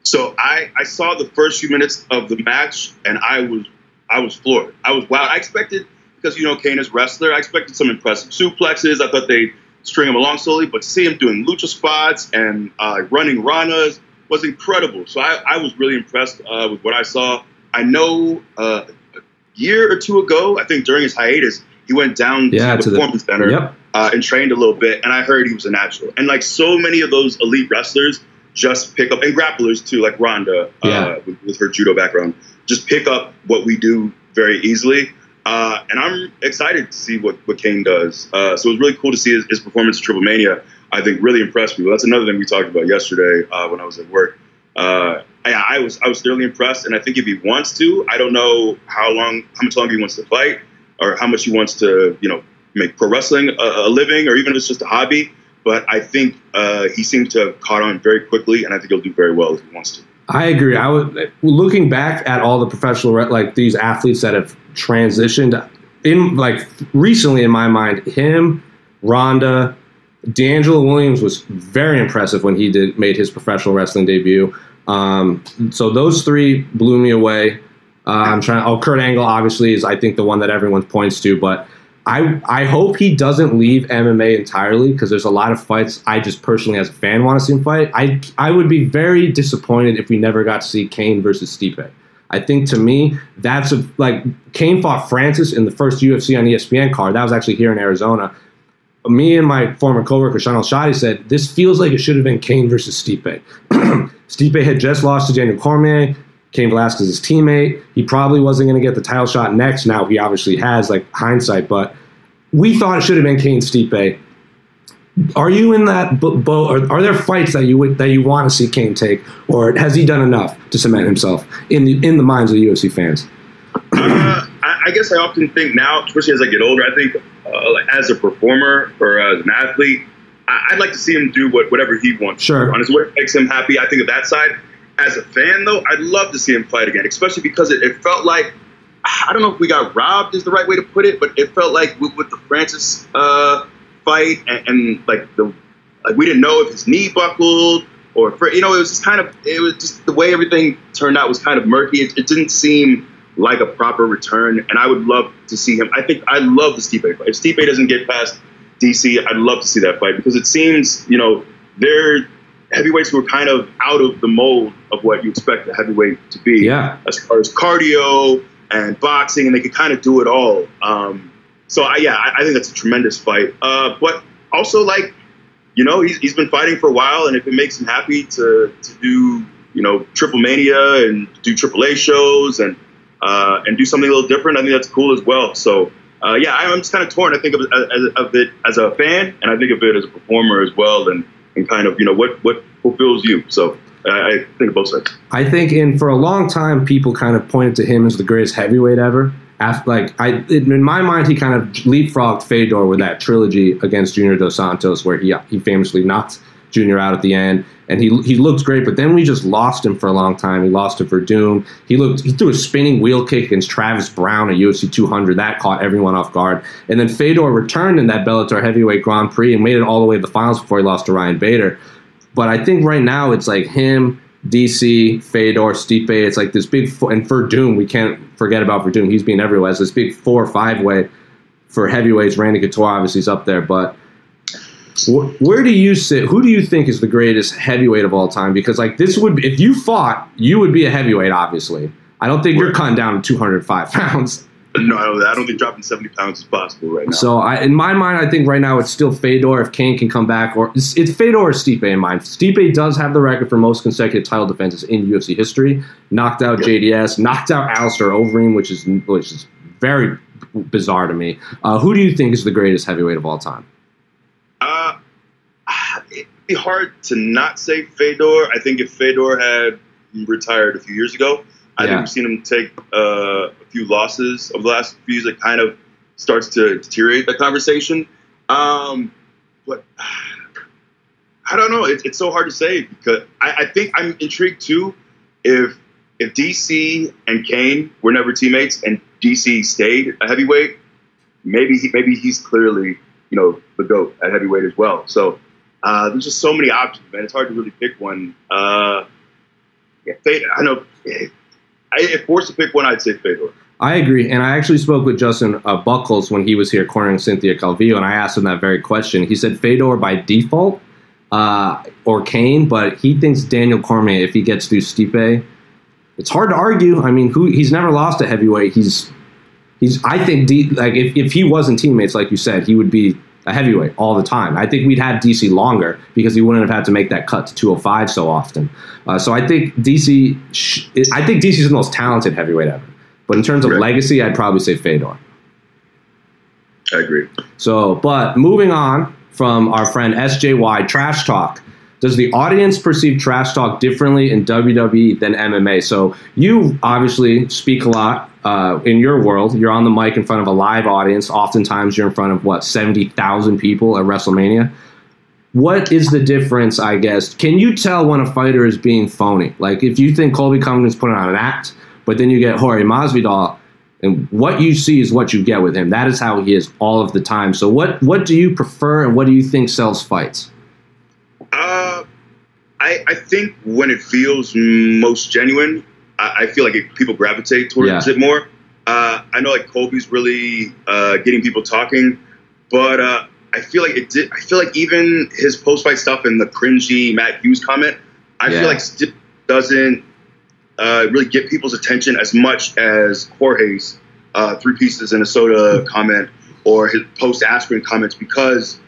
So I, I saw the first few minutes of the match and I was I was floored. I was wow. I expected because you know Cain is wrestler. I expected some impressive suplexes. I thought they'd string him along slowly, but to see him doing lucha spots and uh, running ranas was incredible. So I, I was really impressed uh, with what I saw. I know uh, a year or two ago, I think during his hiatus, he went down yeah, to the to performance the, center. Yep uh, and trained a little bit, and I heard he was a natural. And like so many of those elite wrestlers, just pick up and grapplers too, like Ronda uh, with, with her judo background, just pick up what we do very easily. Uh, and I'm excited to see what, what Cain does. Uh, so it was really cool to see his, his performance at Triple Mania. I think really impressed me. That's another thing we talked about yesterday uh, when I was at work. Uh, I, I was I was thoroughly impressed, and I think if he wants to, I don't know how long, how much longer he wants to fight, or how much he wants to, you know, make pro wrestling a, a living, or even if it's just a hobby. But I think uh, he seems to have caught on very quickly, and I think he'll do very well if he wants to. I agree. I was looking back at all the professional like these athletes that have transitioned in like recently in my mind, him, Ronda, DeAngelo Williams was very impressive when he did made his professional wrestling debut. Um, so those three blew me away. Uh, I'm trying. Oh, Kurt Angle obviously is I think the one that everyone points to, but I I hope he doesn't leave MMA entirely because there's a lot of fights I just personally as a fan want to see him fight. I I would be very disappointed if we never got to see Cain versus Stipe. I think to me that's a like Cain fought Francis in the first UFC on ESPN card. That was actually here in Arizona. Me and my former coworker Sean Shadi said this feels like it should have been Cain versus Stipe. Stipe had just lost to Daniel Cormier. Cain Velasquez's teammate. He probably wasn't going to get the title shot next. Now he obviously has, like hindsight, but we thought it should have been Cain Stipe. Are you in that boat? Are, are there fights that you would, that you want to see Cain take, or has he done enough to cement himself in the in the minds of the UFC fans? Uh, I, I guess I often think now, especially as I get older, I think uh, like as a performer or as an athlete, I, I'd like to see him do what, whatever he wants. Sure. Honestly, what makes him happy. I think of that side. As a fan, though, I'd love to see him fight again, especially because it, it felt like I don't know if we got robbed is the right way to put it, but it felt like with, with the Francis uh, fight and, and like the like we didn't know if his knee buckled or for, you know it was just kind of it was just the way everything turned out was kind of murky. It, it didn't seem like a proper return, and I would love to see him. I think I love the Stipe fight. If Stipe doesn't get past DC, I'd love to see that fight because it seems you know they're heavyweights were kind of out of the mold of what you expect a heavyweight to be Yeah, as far as cardio and boxing, and they could kind of do it all. Um, so I, yeah, I, I think that's a tremendous fight. Uh, but also, like, you know, he's, he's been fighting for a while, and if it makes him happy to to do, you know, Triple Mania and do Triple A shows and uh, and do something a little different, I think that's cool as well. So. Uh, yeah, I'm just kind of torn. I think of it, as, of it as a fan, and I think of it as a performer as well, and, and kind of you know what what fulfills you. So I, I think both sides. I think in for a long time people kind of pointed to him as the greatest heavyweight ever. After, like I, in my mind, he kind of leapfrogged Fedor with that trilogy against Junior Dos Santos, where he he famously knocked Junior out at the end, and he he looked great. But then we just lost him for a long time. He lost to Werdum. He looked he threw a spinning wheel kick against Travis Browne at UFC 200. That caught everyone off guard. And then Fedor returned in that Bellator heavyweight Grand Prix and made it all the way to the finals before he lost to Ryan Bader. But I think right now it's like him, DC, Fedor, Stipe. It's like this big four, and Werdum. We can't forget about Werdum. He's been everywhere. It's this big four or five way for heavyweights. Randy Couture obviously is up there, but where do you sit? Who do you think is the greatest heavyweight of all time? Because like this would, be, if you fought, you would be a heavyweight. Obviously, I don't think you're cutting down to 205 pounds. No, I don't, I don't think dropping 70 pounds is possible right now. So I, in my mind, I think right now it's still Fedor if Cain can come back, or it's, it's Fedor or Stipe in mind. Stipe does have the record for most consecutive title defenses in UFC history. Knocked out. JDS, knocked out Alistair Overeem, which is which is very bizarre to me. Uh, who do you think is the greatest heavyweight of all time? Be hard to not say Fedor. I think if Fedor had retired a few years ago, I Yeah. think we've seen him take uh, a few losses over the last few years. That kind of starts to deteriorate the conversation. Um, but I don't know. It's, it's so hard to say because I, I think I'm intrigued too. If if DC and Cain were never teammates and DC stayed a heavyweight, maybe he, maybe he's clearly you know the goat at heavyweight as well. So uh, there's just so many options, man. It's hard to really pick one. Uh, yeah, Fedor, I know. I, if forced to pick one, I'd say Fedor. I agree, and I actually spoke with Justin uh, Buchholz when he was here cornering Cynthia Calvillo, and I asked him that very question. He said Fedor by default uh, or Cain, but he thinks Daniel Cormier if he gets through Stipe. It's hard to argue. I mean, who he's never lost a heavyweight. He's he's. I think like if, if he wasn't teammates, like you said, he would be a heavyweight all the time. I think we'd have DC longer because he wouldn't have had to make that cut to 205 so often. Uh, so I think DC. Sh- I think DC's the most talented heavyweight ever. But in terms of Right. legacy, I'd probably say Fedor. I agree. So, but moving on from our friend SJY Trash Talk. Does the audience perceive trash talk differently in WWE than MMA? So you obviously speak a lot uh, in your world. You're on the mic in front of a live audience. Oftentimes, you're in front of what seventy thousand people at WrestleMania. What is the difference? I guess can you tell when a fighter is being phony? Like if you think Colby Covington's putting on an act, but then you get Jorge Masvidal, and what you see is what you get with him. That is how he is all of the time. So what what do you prefer, and what do you think sells fights? I, I think when it feels most genuine, I, I feel like it, people gravitate towards Yeah. it more. Uh, I know like Colby's really uh, getting people talking, but uh, I feel like it did. I feel like even his post fight stuff and the cringy Matt Hughes comment, I Yeah. feel like still doesn't uh, really get people's attention as much as Jorge's uh, three pieces in a soda comment or his post aspirin comments because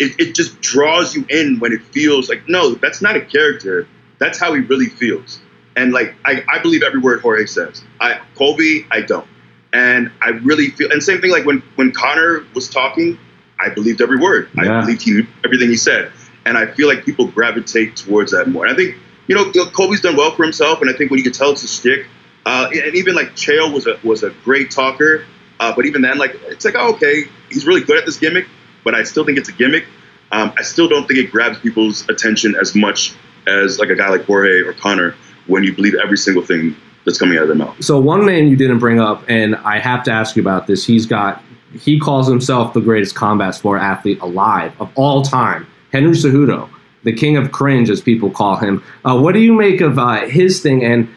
it, it just draws you in when it feels like no, that's not a character. That's how he really feels. And like I, I believe every word Jorge says. I Colby, I don't. And I really feel and same thing like when when Conor was talking, I believed every word. Yeah. I believed he knew everything he said. And I feel like people gravitate towards that more. And I think, you know, Colby's done well for himself, and I think when you can tell it's a stick, uh, and even like Chael was a was a great talker, uh, but even then, like it's like, oh, okay, he's really good at this gimmick, but I still think it's a gimmick. Um, I still don't think it grabs people's attention as much as like a guy like Jorge or Conor when you believe every single thing that's coming out of their mouth. So one name you didn't bring up, and I have to ask you about this. He's got he calls himself the greatest combat sport athlete alive of all time. Henry Cejudo, the king of cringe, as people call him. Uh, what do you make of uh, his thing? And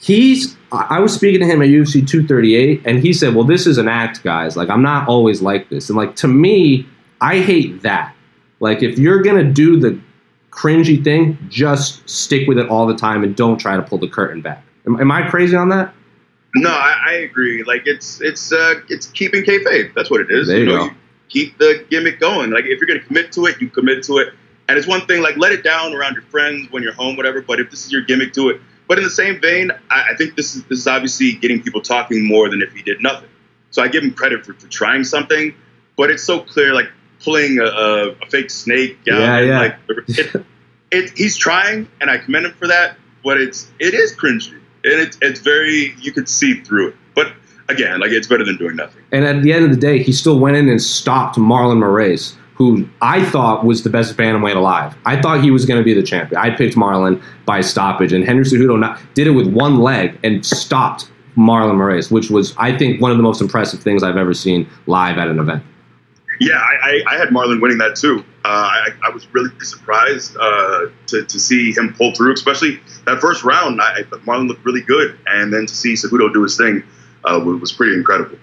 he's I was speaking to him at UFC 238, and he said, "Well, this is an act, guys. Like I'm not always like this." And like to me, I hate that. Like if you're gonna do the cringy thing, just stick with it all the time and don't try to pull the curtain back. Am, am I crazy on that? No, I, I agree. Like it's it's uh, it's keeping kayfabe. That's what it is. There you know, go. keep the gimmick going. Like if you're gonna commit to it, you commit to it. And it's one thing like let it down around your friends when you're home, whatever. But if this is your gimmick, do it. But in the same vein, I, I think this is this is obviously getting people talking more than if he did nothing. So I give him credit for, for trying something. But it's so clear, like pulling a, a, a fake snake out. Yeah, and, yeah. Like it, it, he's trying, and I commend him for that. But it's it is cringy, and it's it's very you could see through it. But again, like it's better than doing nothing. And at the end of the day, he still went in and stopped Marlon Moraes, who I thought was the best bantamweight alive. I thought he was going to be the champion. I picked Marlon by stoppage, and Henry Cejudo not, did it with one leg and stopped Marlon Moraes, which was, I think, one of the most impressive things I've ever seen live at an event. Yeah, I, I, I had Marlon winning that too. Uh, I, I was really surprised uh, to, to see him pull through, especially that first round. Marlon looked really good, and then to see Cejudo do his thing uh, was pretty incredible.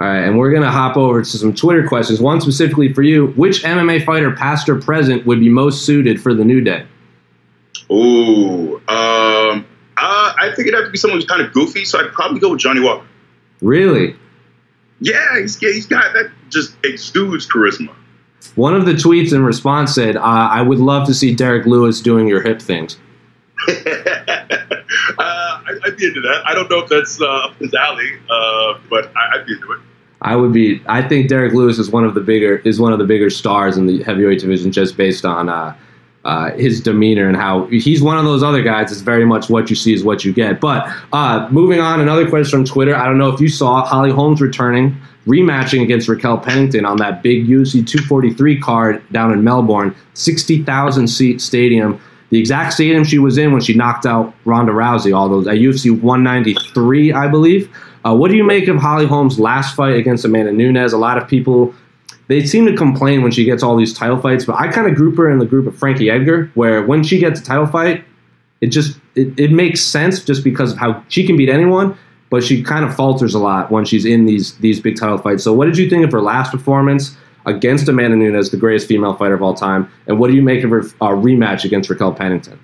All right, and we're going to hop over to some Twitter questions. One specifically for you. Which MMA fighter, past or present, would be most suited for the New Day? Ooh, um, uh, I think it'd have to be someone who's kind of goofy, so I'd probably go with Johnny Walker. Really? Yeah, he's, he's got that just exudes charisma. One of the tweets in response said, uh, I would love to see Derrick Lewis doing your hip things. uh, I, I'd be into that. I don't know if that's uh, up his alley, uh, but I, I'd be into it. I would be. I think Derrick Lewis is one of the bigger is one of the bigger stars in the heavyweight division, just based on uh, uh, his demeanor and how he's one of those other guys. It's very much what you see is what you get. But uh, moving on, another question from Twitter. I don't know if you saw Holly Holmes returning, rematching against Raquel Pennington on that big UFC 243 card down in Melbourne, 60,000 seat stadium. The exact stadium she was in when she knocked out Ronda Rousey, all those at UFC 193, I believe. Uh, what do you make of Holly Holmes' last fight against Amanda Nunes? A lot of people they seem to complain when she gets all these title fights, but I kind of group her in the group of Frankie Edgar, where when she gets a title fight, it just it, it makes sense just because of how she can beat anyone, but she kind of falters a lot when she's in these these big title fights. So, what did you think of her last performance against Amanda Nunes, the greatest female fighter of all time, and what do you make of her uh, rematch against Raquel Pennington?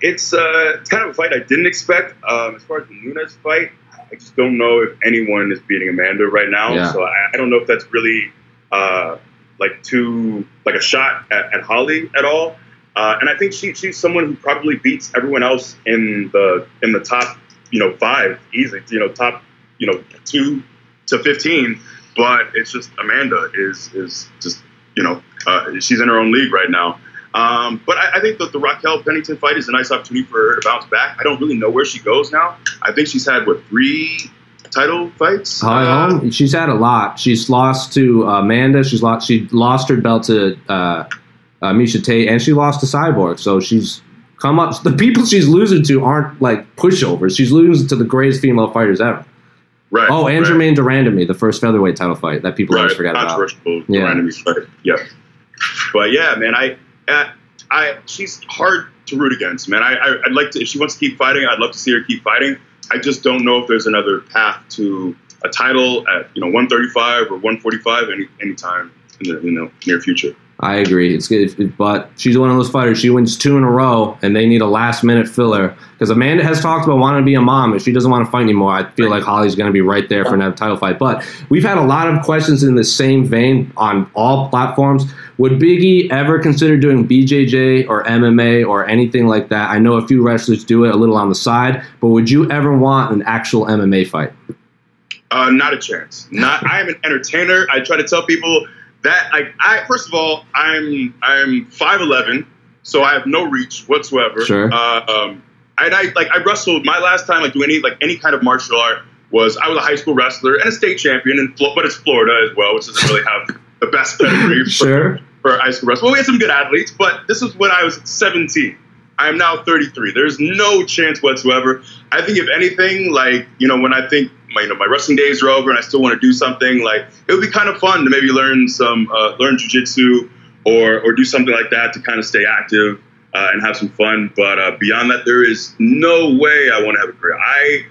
It's uh, it's kind of a fight I didn't expect. Um, as far as the Nunes fight, I just don't know if anyone is beating Amanda right now. Yeah. So I, I don't know if that's really uh, like too like a shot at, at Holly at all. Uh, and I think she, she's someone who probably beats everyone else in the in the top you know five easy you know top you know two to fifteen. But it's just Amanda is is just you know uh, she's in her own league right now. Um, but I, I, think that the Raquel Pennington fight is a nice opportunity for her to bounce back. I don't really know where she goes now. I think she's had what three title fights. Uh, she's had a lot. She's lost to Amanda. She's lost. She lost her belt to uh, uh, Miesha Tate, and she lost to Cyborg. So she's come up. The people she's losing to aren't like pushovers. She's losing to the greatest female fighters ever. Right. Oh, and right. Germaine de Randamie, the first featherweight title fight that people right. always forget about. Yeah. Fight. Yeah. But yeah, man, I, I, I, she's hard to root against, man. I, I'd like to. If she wants to keep fighting, I'd love to see her keep fighting. I just don't know if there's another path to a title at you know 135 or 145 any anytime in the you know near future. I agree. It's good, but she's one of those fighters. She wins two in a row, and they need a last minute filler. Because Amanda has talked about wanting to be a mom. If she doesn't want to fight anymore, I feel like Holly's going to be right there for another title fight. But we've had a lot of questions in the same vein on all platforms. Would Biggie ever consider doing BJJ or MMA or anything like that? I know a few wrestlers do it a little on the side, but would you ever want an actual MMA fight? Uh, not a chance. Not. I am an entertainer. I try to tell people that. Like, I first of all, I'm I'm five eleven, so I have no reach whatsoever. Sure. Uh, um, and I like I wrestled. My last time like doing any like any kind of martial art was I was a high school wrestler and a state champion, in but it's Florida as well, which doesn't really have the best pedigree for, Sure. For high school wrestling. Well, we had some good athletes, but this is when I was 17. I am now 33. There's no chance whatsoever. I think if anything, like you know, when I think my you know my wrestling days are over and I still want to do something, like it would be kind of fun to maybe learn some uh, learn jujitsu or or do something like that to kind of stay active uh, and have some fun. But uh, beyond that, there is no way I want to have a career. I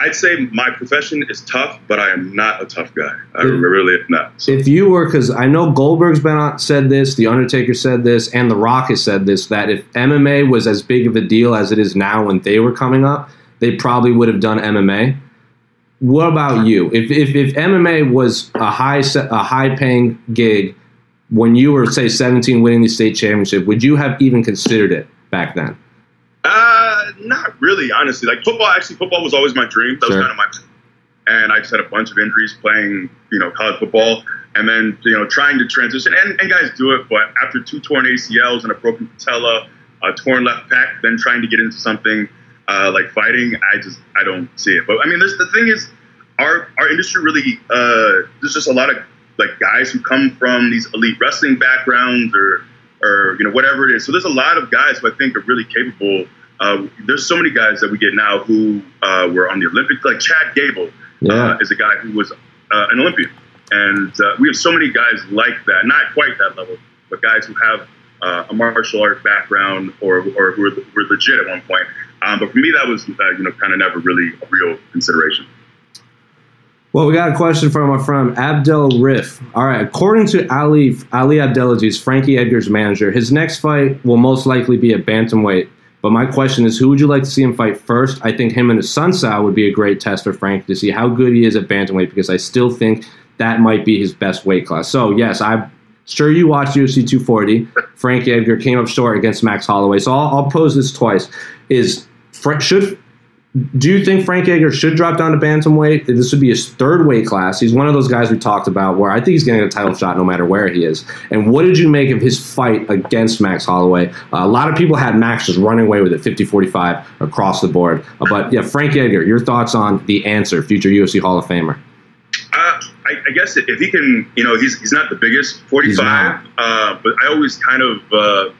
I'd say my profession is tough, but I am not a tough guy. I Mm. really am not. So, If you were, because I know Goldberg's been on, said this, The Undertaker said this, and The Rock has said this, that if MMA was as big of a deal as it is now when they were coming up, they probably would have done MMA. What about you? If, if, if MMA was a high a high paying gig when you were say 17 winning the state championship, would you have even considered it back then? Uh, not really, honestly. Like football, actually, football was always my dream. That Sure. was kind of my, and I just had a bunch of injuries playing, you know, college football, and then you know trying to transition. And, and guys do it, but after two torn ACLs and a broken patella, a torn left pec, then trying to get into something uh, like fighting, I just I don't see it. But I mean, there's, the thing is, our our industry really uh, there's just a lot of like guys who come from these elite wrestling backgrounds or or you know whatever it is. So there's a lot of guys who I think are really capable. Uh, there's so many guys that we get now who uh, were on the Olympic, like Chad Gable Yeah. uh, is a guy who was uh, an Olympian, and uh, we have so many guys like that. Not quite that level, but guys who have uh, a martial art background or or who legit at one point. Um, but for me, that was uh, you know kind of never really a real consideration. Well, we got a question from our friend Abdel Riff. All right, according to Ali Ali Abdelaziz, Frankie Edgar's manager, his next fight will most likely be a bantamweight. But my question is, who would you like to see him fight first? I think him and his son Sal would be a great test for Frank to see how good he is at bantamweight because I still think that might be his best weight class. So yes, I'm sure you watched UFC 240. Frankie Edgar came up short against Max Holloway. So I'll, I'll pose this twice: Is Fra- should do you think Frank Edgar should drop down to bantamweight? This would be his third weight class. He's one of those guys we talked about where I think he's getting a title shot no matter where he is. And what did you make of his fight against Max Holloway? Uh, a lot of people had Max just running away with it 50 45 across the board. Uh, but yeah, Frank Edgar, your thoughts on the answer, future UFC Hall of Famer? Uh, I, I, guess if he can, you know, he's, he's not the biggest 45, uh, but I always kind of uh,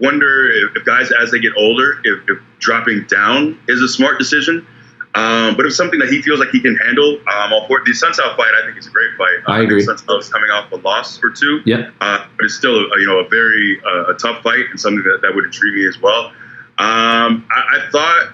wonder if, if, guys, as they get older, if, if, dropping down is a smart decision. Um, but it's something that he feels like he can handle. Um, I'll for the Assunção fight, I think it's a great fight. I agree. Assunção is coming off a loss or two. Yeah. Uh, but it's still, a, you know, a very uh, a tough fight and something that, that would intrigue me as well. Um, I, I thought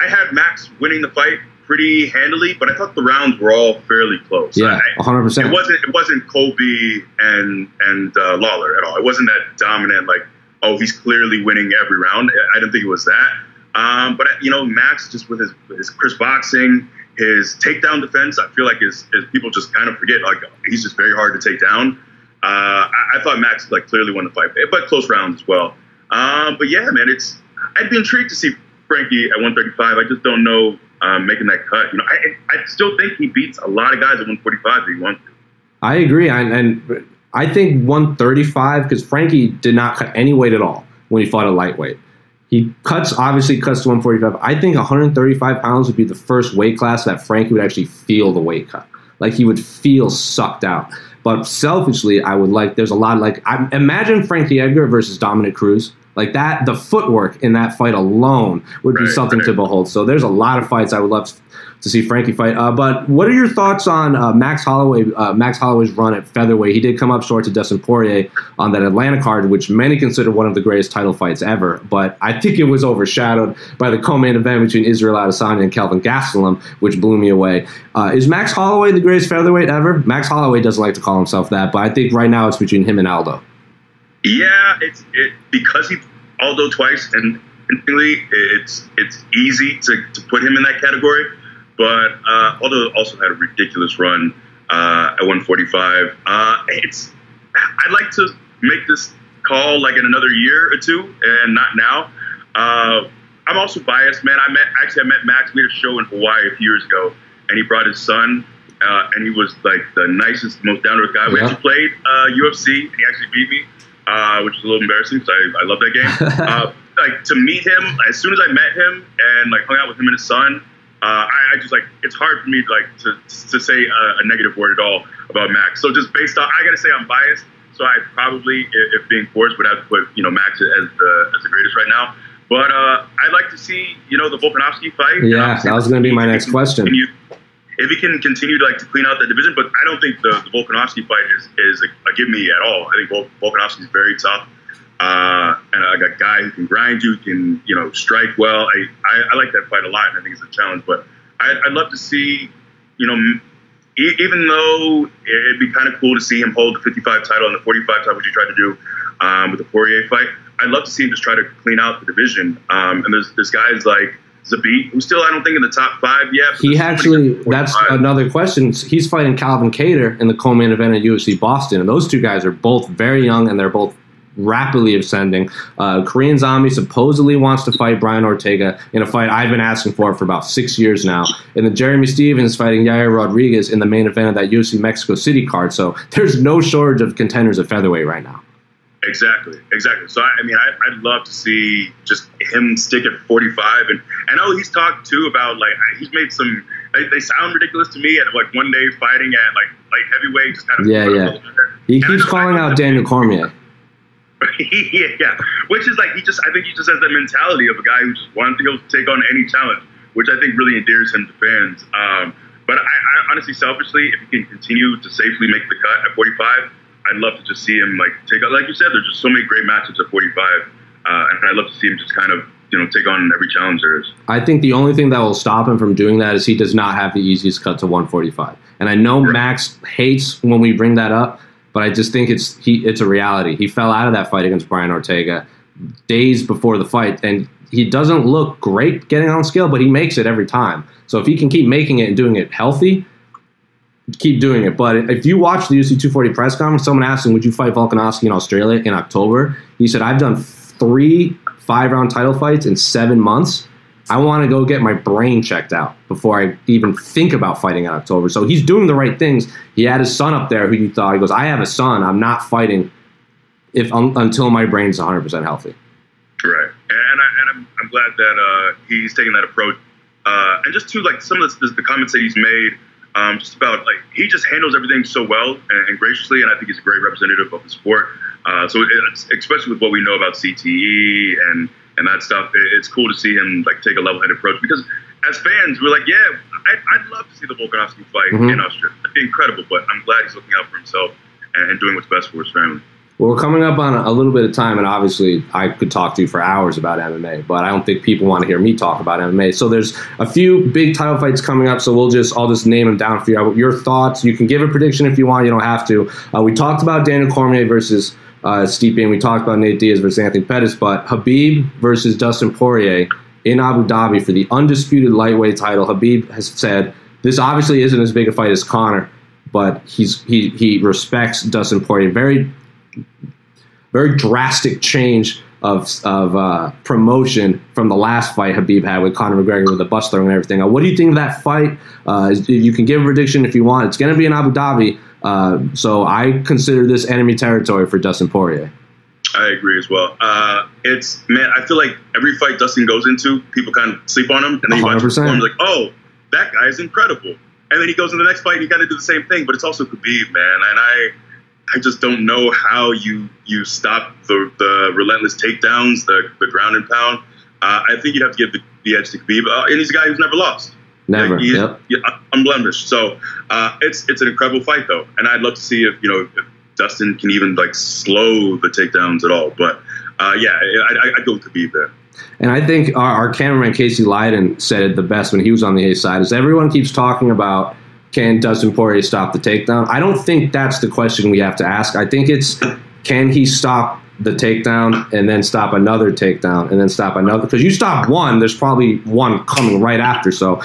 I had Max winning the fight pretty handily, but I thought the rounds were all fairly close. Yeah, hundred percent. It wasn't it wasn't Colby and and uh, Lawler at all. It wasn't that dominant like oh, he's clearly winning every round. I don't think it was that. Um, but you know, Max just with his his Chris boxing, his takedown defense, I feel like is, is people just kind of forget like he's just very hard to take down. Uh, I, I, thought Max like clearly won the fight, but close rounds as well. Um, but yeah, man, it's I'd be intrigued to see Frankie at 135. I just don't know um, making that cut. You know, I I still think he beats a lot of guys at 145 if he wants to. I agree, and, and I think 135 because Frankie did not cut any weight at all when he fought a lightweight. He cuts obviously cuts to 145. I think 135 pounds would be the first weight class that Frankie would actually feel the weight cut. Like he would feel sucked out. But selfishly, I would like. There's a lot like I, imagine Frankie Edgar versus Dominick Cruz. Like that, the footwork in that fight alone would be something right. to behold. So there's a lot of fights I would love to see Frankie fight. Uh, but what are your thoughts on uh, Max Holloway? Uh, Max Holloway's run at featherweight. He did come up short to Dustin Poirier on that Atlanta card, which many consider one of the greatest title fights ever. But I think it was overshadowed by the co-main event between Israel Adesanya and Kelvin Gastelum, which blew me away. Uh, is Max Holloway the greatest featherweight ever? Max Holloway doesn't like to call himself that, but I think right now it's between him and Aldo. Yeah, it's it because he Aldo twice, and instantly it's it's easy to, to put him in that category. But uh, Aldo also had a ridiculous run uh, at 145. Uh, it's I'd like to make this call like in another year or two, and not now. Uh, I'm also biased, man. I met actually I met Max. We had a show in Hawaii a few years ago, and he brought his son. Uh, and he was like the nicest, most down to earth guy. We actually played UFC, uh, and he actually beat me uh, which is a little embarrassing because I, I love that game. uh, like to meet him, as soon as I met him and like hung out with him and his son, uh, I, I, just like it's hard for me to, like to to say a, a, negative word at all about Max. So just based on, I gotta say I'm biased. So I probably, if, if being forced, would have to put you know Max as the as the greatest right now. But uh, I'd like to see you know the Volkanovski fight. Yeah, that was going to be my next question. Continue, if he can continue to like to clean out the division. But I don't think the, the Volkanovski fight is is a, a give me at all. I think Vol- Volkanovski is very tough. Uh, and like a guy who can grind you, can you know strike well. I, I, I like that fight a lot, and I think it's a challenge. But I, would love to see, you know, e- even though it'd be kind of cool to see him hold the 55 title and the 45 title, which he tried to do um, with the Poirier fight. I'd love to see him just try to clean out the division. Um, and there's there's guys like Zabit, who's still I don't think in the top five yet. He actually that's another question. He's fighting Calvin Kattar in the co-main event at UFC Boston, and those two guys are both very young and they're both rapidly ascending. Uh, Korean Zombie supposedly wants to fight Brian Ortega in a fight I've been asking for for about six years now. And then Jeremy Stephens fighting Yair Rodriguez in the main event of that UFC Mexico City card. So there's no shortage of contenders at featherweight right now. Exactly, exactly. So I, mean, I, would love to see just him stick at 45, and I know he's talked too about like he's made some. They, they sound ridiculous to me at like one day fighting at like like heavyweight, just kind of yeah, yeah. He keeps calling out Daniel Cormier. yeah, yeah, which is like he just I think he just has that mentality of a guy who just wants to go take on any challenge, which I think really endears him to fans. Um, but I, I honestly, selfishly, if he can continue to safely make the cut at 45 I'd love to just see him like take on, like you said. There's just so many great matchups at 45, uh, and I'd love to see him just kind of you know take on every challenge there is. I think the only thing that will stop him from doing that is he does not have the easiest cut to 145. And I know right. Max hates when we bring that up, but I just think it's he it's a reality. He fell out of that fight against Brian Ortega days before the fight, and he doesn't look great getting on scale, but he makes it every time. So if he can keep making it and doing it healthy, keep doing it. But if you watch the UFC 240 press conference, someone asked him, "Would you fight Volkanovski in Australia in October?" He said, "I've done three five round title fights in seven months." I want to go get my brain checked out before I even think about fighting in October. So he's doing the right things. He had his son up there who you thought he goes, I have a son. I'm not fighting if un, until my brain's 100 percent healthy. Right, and, I, I'm glad that uh, he's taking that approach. Uh, and just to like some of the, the comments that he's made, um, just about like he just handles everything so well and, and, graciously, and I think he's a great representative of the sport. Uh, so it, especially with what we know about CTE and and that stuff, it, it's cool to see him like take a level-headed approach because as fans, we're like, yeah, I, would love to see the Volkanovski fight mm-hmm. in Austria. That'd be incredible, but I'm glad he's looking out for himself and, and doing what's best for his family. Well, we're coming up on a, little bit of time, and obviously, I could talk to you for hours about MMA, but I don't think people want to hear me talk about MMA. So there's a few big title fights coming up. So we'll just I'll just name them down for you. Your thoughts. You can give a prediction if you want. You don't have to. Uh, we talked about Daniel Cormier versus uh, Stipe, and we talked about Nate Diaz versus Anthony Pettis, but Khabib versus Dustin Poirier in Abu Dhabi for the undisputed lightweight title. Khabib has said this obviously isn't as big a fight as Conor, but he's he he respects Dustin Poirier. Very very drastic change of of uh, promotion from the last fight Khabib had with Conor McGregor with the bus throwing and everything. Uh, what do you think of that fight? Uh, you can give a prediction if you want. It's going to be in Abu Dhabi, uh, so I consider this enemy territory for Dustin Poirier. I agree as well. Uh, it's man, I feel like every fight Dustin goes into, people kind of sleep on him, and then you 100%. watch him perform, like, oh, that guy is incredible. And then he goes in the next fight, and you got to do the same thing. But it's also Khabib, man, and I I just don't know how you you stop the, the relentless takedowns, the, the ground and pound. Uh, I think you'd have to give the, the edge to Khabib, uh, and he's a guy who's never lost. Never. Like, yep. Yeah, unblemished. So uh, it's it's an incredible fight though, and I'd love to see if you know if Dustin can even like slow the takedowns at all. But uh, yeah, I, I, I'd go with Khabib there. And I think our, our cameraman Casey Leydon said it the best when he was on the A side. Is everyone keeps talking about can Dustin Poirier stop the takedown? I don't think that's the question we have to ask. I think it's can he stop the takedown and then stop another takedown and then stop another because you stop one, there's probably one coming right after. So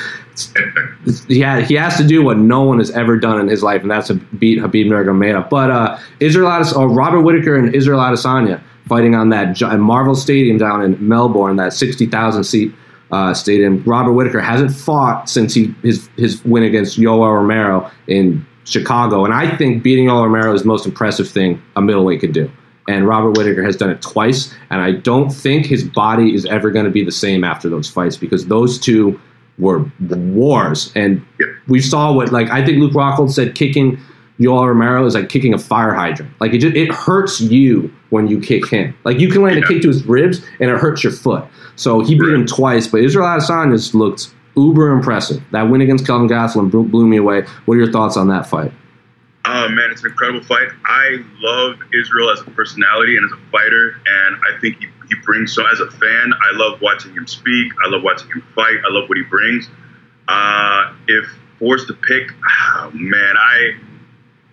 yeah, he has to do what no one has ever done in his life, and that's to beat Khabib Nurmagomedov. But uh, Israel Adesanya, oh, Robert Whitaker and Israel Adesanya fighting on that Marvel Stadium down in Melbourne, that sixty thousand seat uh, stadium. Robert Whitaker hasn't fought since he his his win against Yoel Romero in Chicago, and I think beating Yoel Romero is the most impressive thing a middleweight could do. And Robert Whitaker has done it twice, and I don't think his body is ever going to be the same after those fights because those two were wars. And we saw what like I think Luke Rockhold said kicking Yoel Romero is like kicking a fire hydrant. Like it just it hurts you when you kick him. Like you can land yeah. a kick to his ribs and it hurts your foot. So he beat him twice, but Israel Adesanya just looked uber impressive. That win against Kelvin Gastelum blew, blew me away. What are your thoughts on that fight? Oh man, it's an incredible fight. I love Israel as a personality and as a fighter, and I think he, he brings so. As a fan, I love watching him speak. I love watching him fight. I love what he brings. Uh, if forced to pick, oh, man, I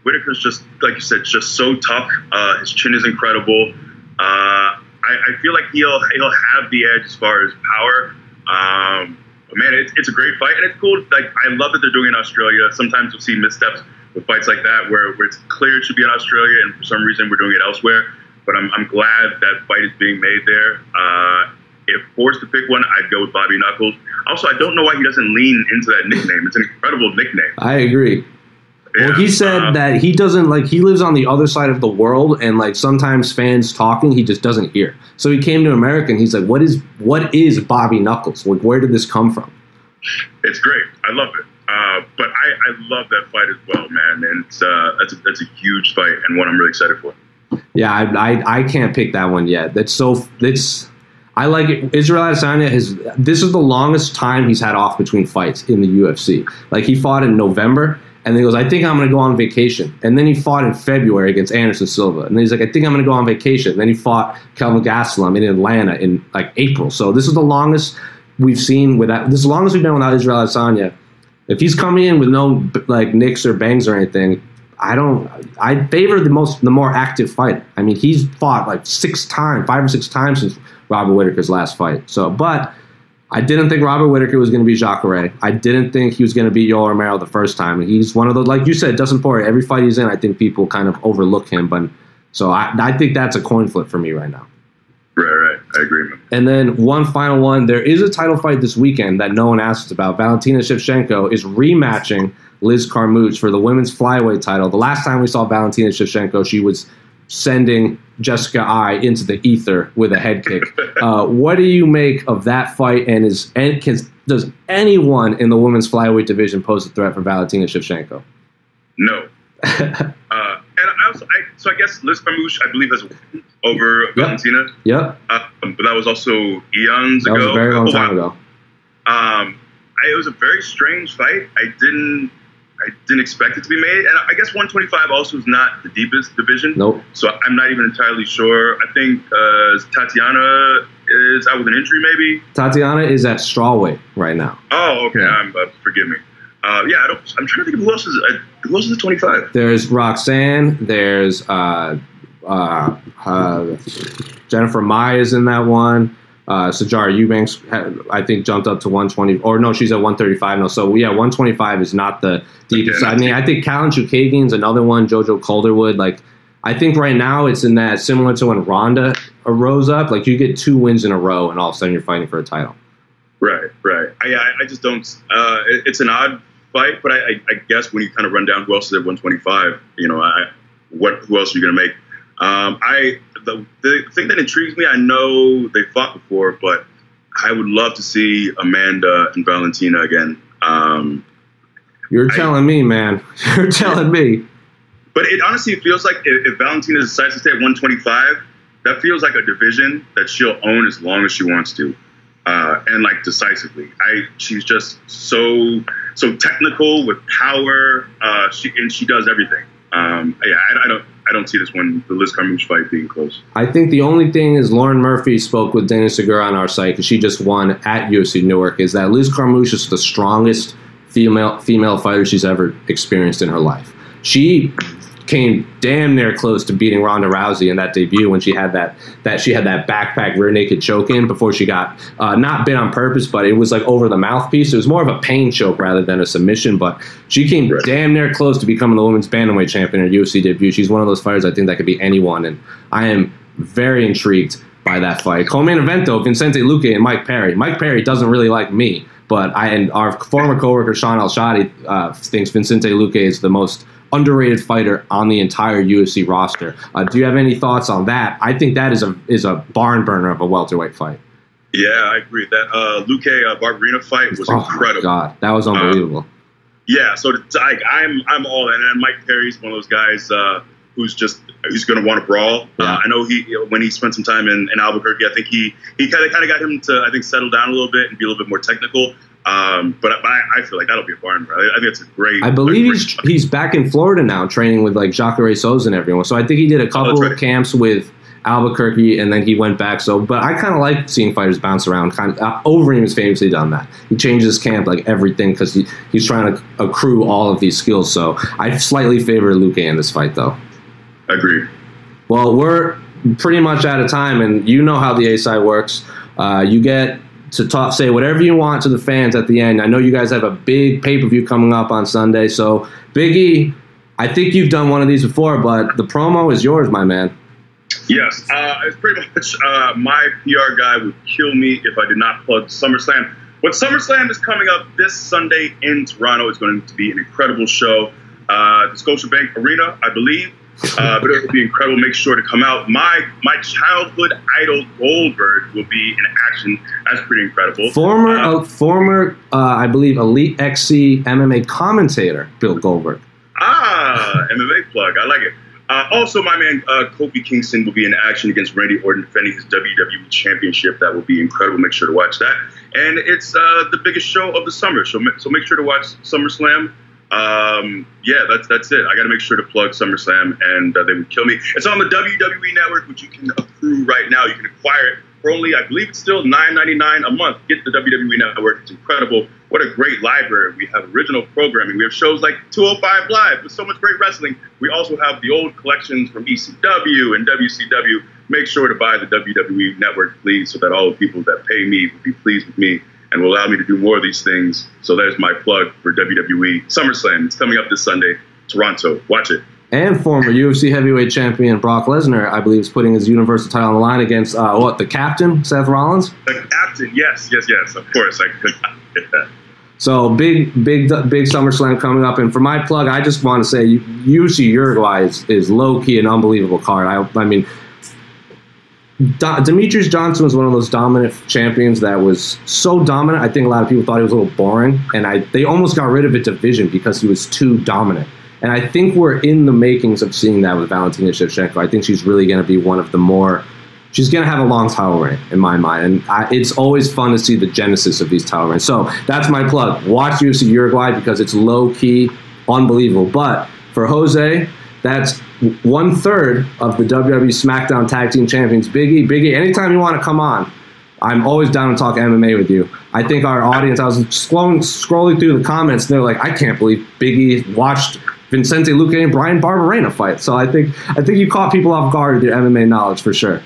Whitaker's just like you said, just so tough. Uh, his chin is incredible. Uh, I, I, feel like he'll he'll have the edge as far as power. Um, but man, it's, it's a great fight, and it's cool. Like I love that they're doing it in Australia. Sometimes you'll see missteps with fights like that where, where it's clear it should be in Australia, and for some reason we're doing it elsewhere. But I'm, I'm glad that fight is being made there. Uh, if forced to pick one, I'd go with Bobby Knuckles. Also, I don't know why he doesn't lean into that nickname. It's an incredible nickname. I agree. Well, he said uh, that he doesn't like he lives on the other side of the world, and like sometimes fans talking, he just doesn't hear. So he came to America, and he's like, "What is what is Bobby Knuckles? Like, where did this come from?" It's great. I love it. Uh, but I, I love that fight as well, man. And it's, uh, that's a, that's a huge fight and one I'm really excited for. Yeah, I, I, I can't pick that one yet. That's so that's I like it. Israel Adesanya has this is the longest time he's had off between fights in the UFC. Like he fought in November and then he goes, I think I'm going to go on vacation. And then he fought in February against Anderson Silva. And then he's like, I think I'm going to go on vacation. And then he fought Kelvin Gastelum in Atlanta in like April. So this is the longest we've seen without, this is the longest we've been without Israel Adesanya. If he's coming in with no like nicks or bangs or anything, I don't. I favor the most, the more active fighter. I mean, he's fought like six times, five or six times since Robert Whitaker's last fight. So, but I didn't think Robert Whitaker was going to be Jacare. I didn't think he was going to be Yoel Romero the first time. He's one of those, like you said, Dustin Poirier. Every fight he's in, I think people kind of overlook him. But so I, I think that's a coin flip for me right now. Right, right. I agree, man. And then one final one. There is a title fight this weekend that no one asks about. Valentina Shevchenko is rematching Liz Carmouche for the women's flyweight title. The last time we saw Valentina Shevchenko, she was sending Jessica Eye into the ether with a head kick. Uh, what do you make of that fight? And is and can, does anyone in the women's flyweight division pose a threat for Valentina Shevchenko? No. uh, and I also, I, so I guess Liz Carmouche, I believe, has a win over Yep. Valentina, Yep, uh, but that was also eons that ago. was a very long Oh, time ago. Um, I, it was a very strange fight. I didn't, I didn't expect it to be made, and I guess 125 also is not the deepest division. Nope. So I'm not even entirely sure. I think uh, Tatiana is out with an injury, maybe. Tatiana is at strawweight right now. Oh, okay. Yeah. Uh, forgive me. Uh, yeah, I don't, I'm trying to think of who else is. Uh, who else is at 25? There's Roxanne. There's uh, uh, uh, Jennifer Maia's in that one. Uh, Sijara Eubanks, I think, jumped up to 120, or no, she's at 135 now. So yeah, 125 is not the deepest. I mean, I think Katlyn Chookagian's another one. Jojo Calderwood, like, I think right now it's in that similar to when Ronda rose up. Like, you get two wins in a row, and all of a sudden you're fighting for a title. Right, right. I, I, just don't. Uh, it's an odd fight, but I, I, I guess when you kind of run down who else is at 125, you know, I, what who else are you going to make? Um, I the, the thing that intrigues me, I know they fought before, but I would love to see Amanda and Valentina again. Um, You're I- telling me, man. You're telling me. but it honestly feels like if, if Valentina decides to stay at 125, that feels like a division that she'll own as long as she wants to, uh, and like decisively. I she's just so so technical with power. Uh, she and she does everything. Um, yeah, I, I don't I don't see this one the Liz Carmouche fight being close. I think the only thing is Lauren Murphy spoke with Dana Segura on our site because she just won at UFC Newark. Is that Liz Carmouche is the strongest female female fighter she's ever experienced in her life. She came damn near close to beating Ronda Rousey in that debut when she had that that she had that backpack rear naked choke in before she got uh, not bit on purpose, but it was like over the mouthpiece. It was more of a pain choke rather than a submission. But she came Right. damn near close to becoming the women's bantamweight champion in her UFC debut. She's one of those fighters I think that could be anyone, and I am very intrigued by that fight. Co-main event though, Vicente Luque and Mike Perry. Mike Perry doesn't really like me, but I and our former coworker Shaun Al-Shatti uh, thinks Vicente Luque is the most underrated fighter on the entire UFC roster. Uh, do you have any thoughts on that? I think that is a is a barn burner of a welterweight fight. Yeah, I agree. That uh, Luque uh, Barberena fight was oh incredible. god, that was unbelievable. Yeah, so like I'm I'm all in, and Mike Perry's one of those guys uh, who's just who's going to want to brawl. Yeah. Uh, I know he when he spent some time in, in Albuquerque, I think he he kind of kind of got him to I think settle down a little bit and be a little bit more technical. Um, but, I, I feel like that'll be a barn. I, I think it's a great. I believe great he's he's back in Florida now, training with like Jacare Souza and everyone. So I think he did a couple that's of camps with Albuquerque, and then he went back. So, but I kind of like seeing fighters bounce around. Kind of uh, Overeem has famously done that. He changes his camp like everything because he, he's trying to accrue all of these skills. So I slightly favor Luque in this fight, though. Agreed. Well, we're pretty much out of time, and you know how the A side works. Uh, you get to talk, say whatever you want to the fans at the end. I know you guys have a big pay per view coming up on Sunday, so Biggie, I think you've done one of these before, but the promo is yours, my man. Yes, uh, it's pretty much uh, my PR guy would kill me if I did not plug SummerSlam. But SummerSlam is coming up this Sunday in Toronto. It's going to be an incredible show. Uh, the Scotiabank Arena, I believe. Uh, but it'll be incredible. Make sure to come out. My my childhood idol Goldberg will be in action. That's pretty incredible. Former, Uh, uh, former, uh, I believe, Elite XC MMA commentator Bill Goldberg. Ah, MMA plug. I like it. Uh, also, my man uh, Kofi Kingston will be in action against Randy Orton, defending his WWE Championship. That will be incredible. Make sure to watch that. And it's uh, the biggest show of the summer, so so make sure to watch SummerSlam. Um, yeah, that's that's it. I got to make sure to plug SummerSlam, and uh, they would kill me. It's on the WWE Network, which you can accrue right now. You can acquire it for only, I believe, it's still nine ninety nine a month. Get the WWE Network. It's incredible. What a great library. We have original programming. We have shows like 205 Live with so much great wrestling. We also have the old collections from ECW and WCW. Make sure to buy the WWE Network, please, so that all the people that pay me will be pleased with me and will allow me to do more of these things. So there's my plug for WWE SummerSlam. It's coming up this Sunday, Toronto. Watch it. and former UFC heavyweight champion Brock Lesnar, I believe, is putting his Universal title on the line against uh, what the captain Seth Rollins. The captain, yes, yes, yes. Of course, I could not get that. So big, big, big SummerSlam coming up, and for my plug, I just want to say UFC Uruguay is, is low key an unbelievable card. I, I mean, Do- Demetrious Johnson was one of those dominant champions that was so dominant. I think a lot of people thought he was a little boring, and I they almost got rid of a division because he was too dominant. And I think we're in the makings of seeing that with Valentina Shevchenko. I think she's really going to be one of the more she's going to have a long title reign in my mind. And I, it's always fun to see the genesis of these title reigns. So that's my plug. Watch UFC Uruguay because it's low key, unbelievable. But for Jose, that's one third of the WWE SmackDown Tag Team Champions. Biggie, Biggie, anytime you want to come on, I'm always down to talk MMA with you. I think our audience, I was scrolling, scrolling through the comments, and they're like, I can't believe Biggie watched Vicente Luque and Bryan Barberena fight. So I think I think you caught people off guard with your MMA knowledge for sure.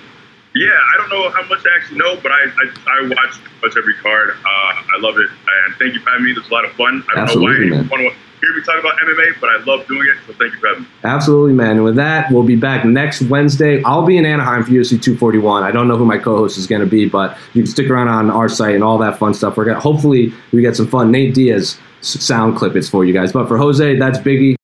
Yeah, I don't know how much I actually know, but I I, I watch much every card. Uh, I love it, and thank you for having me. It was a lot of fun. I don't Absolutely, know why man. Hear me talk about MMA, but I love doing it. So thank you for having me. Absolutely, man. And with that, we'll be back next Wednesday. I'll be in Anaheim for UFC 241. I don't know who my co-host is going to be, but you can stick around on our site and all that fun stuff. We're gonna hopefully we get some fun Nate Diaz sound clip it's for you guys. But for Jose, that's Biggie.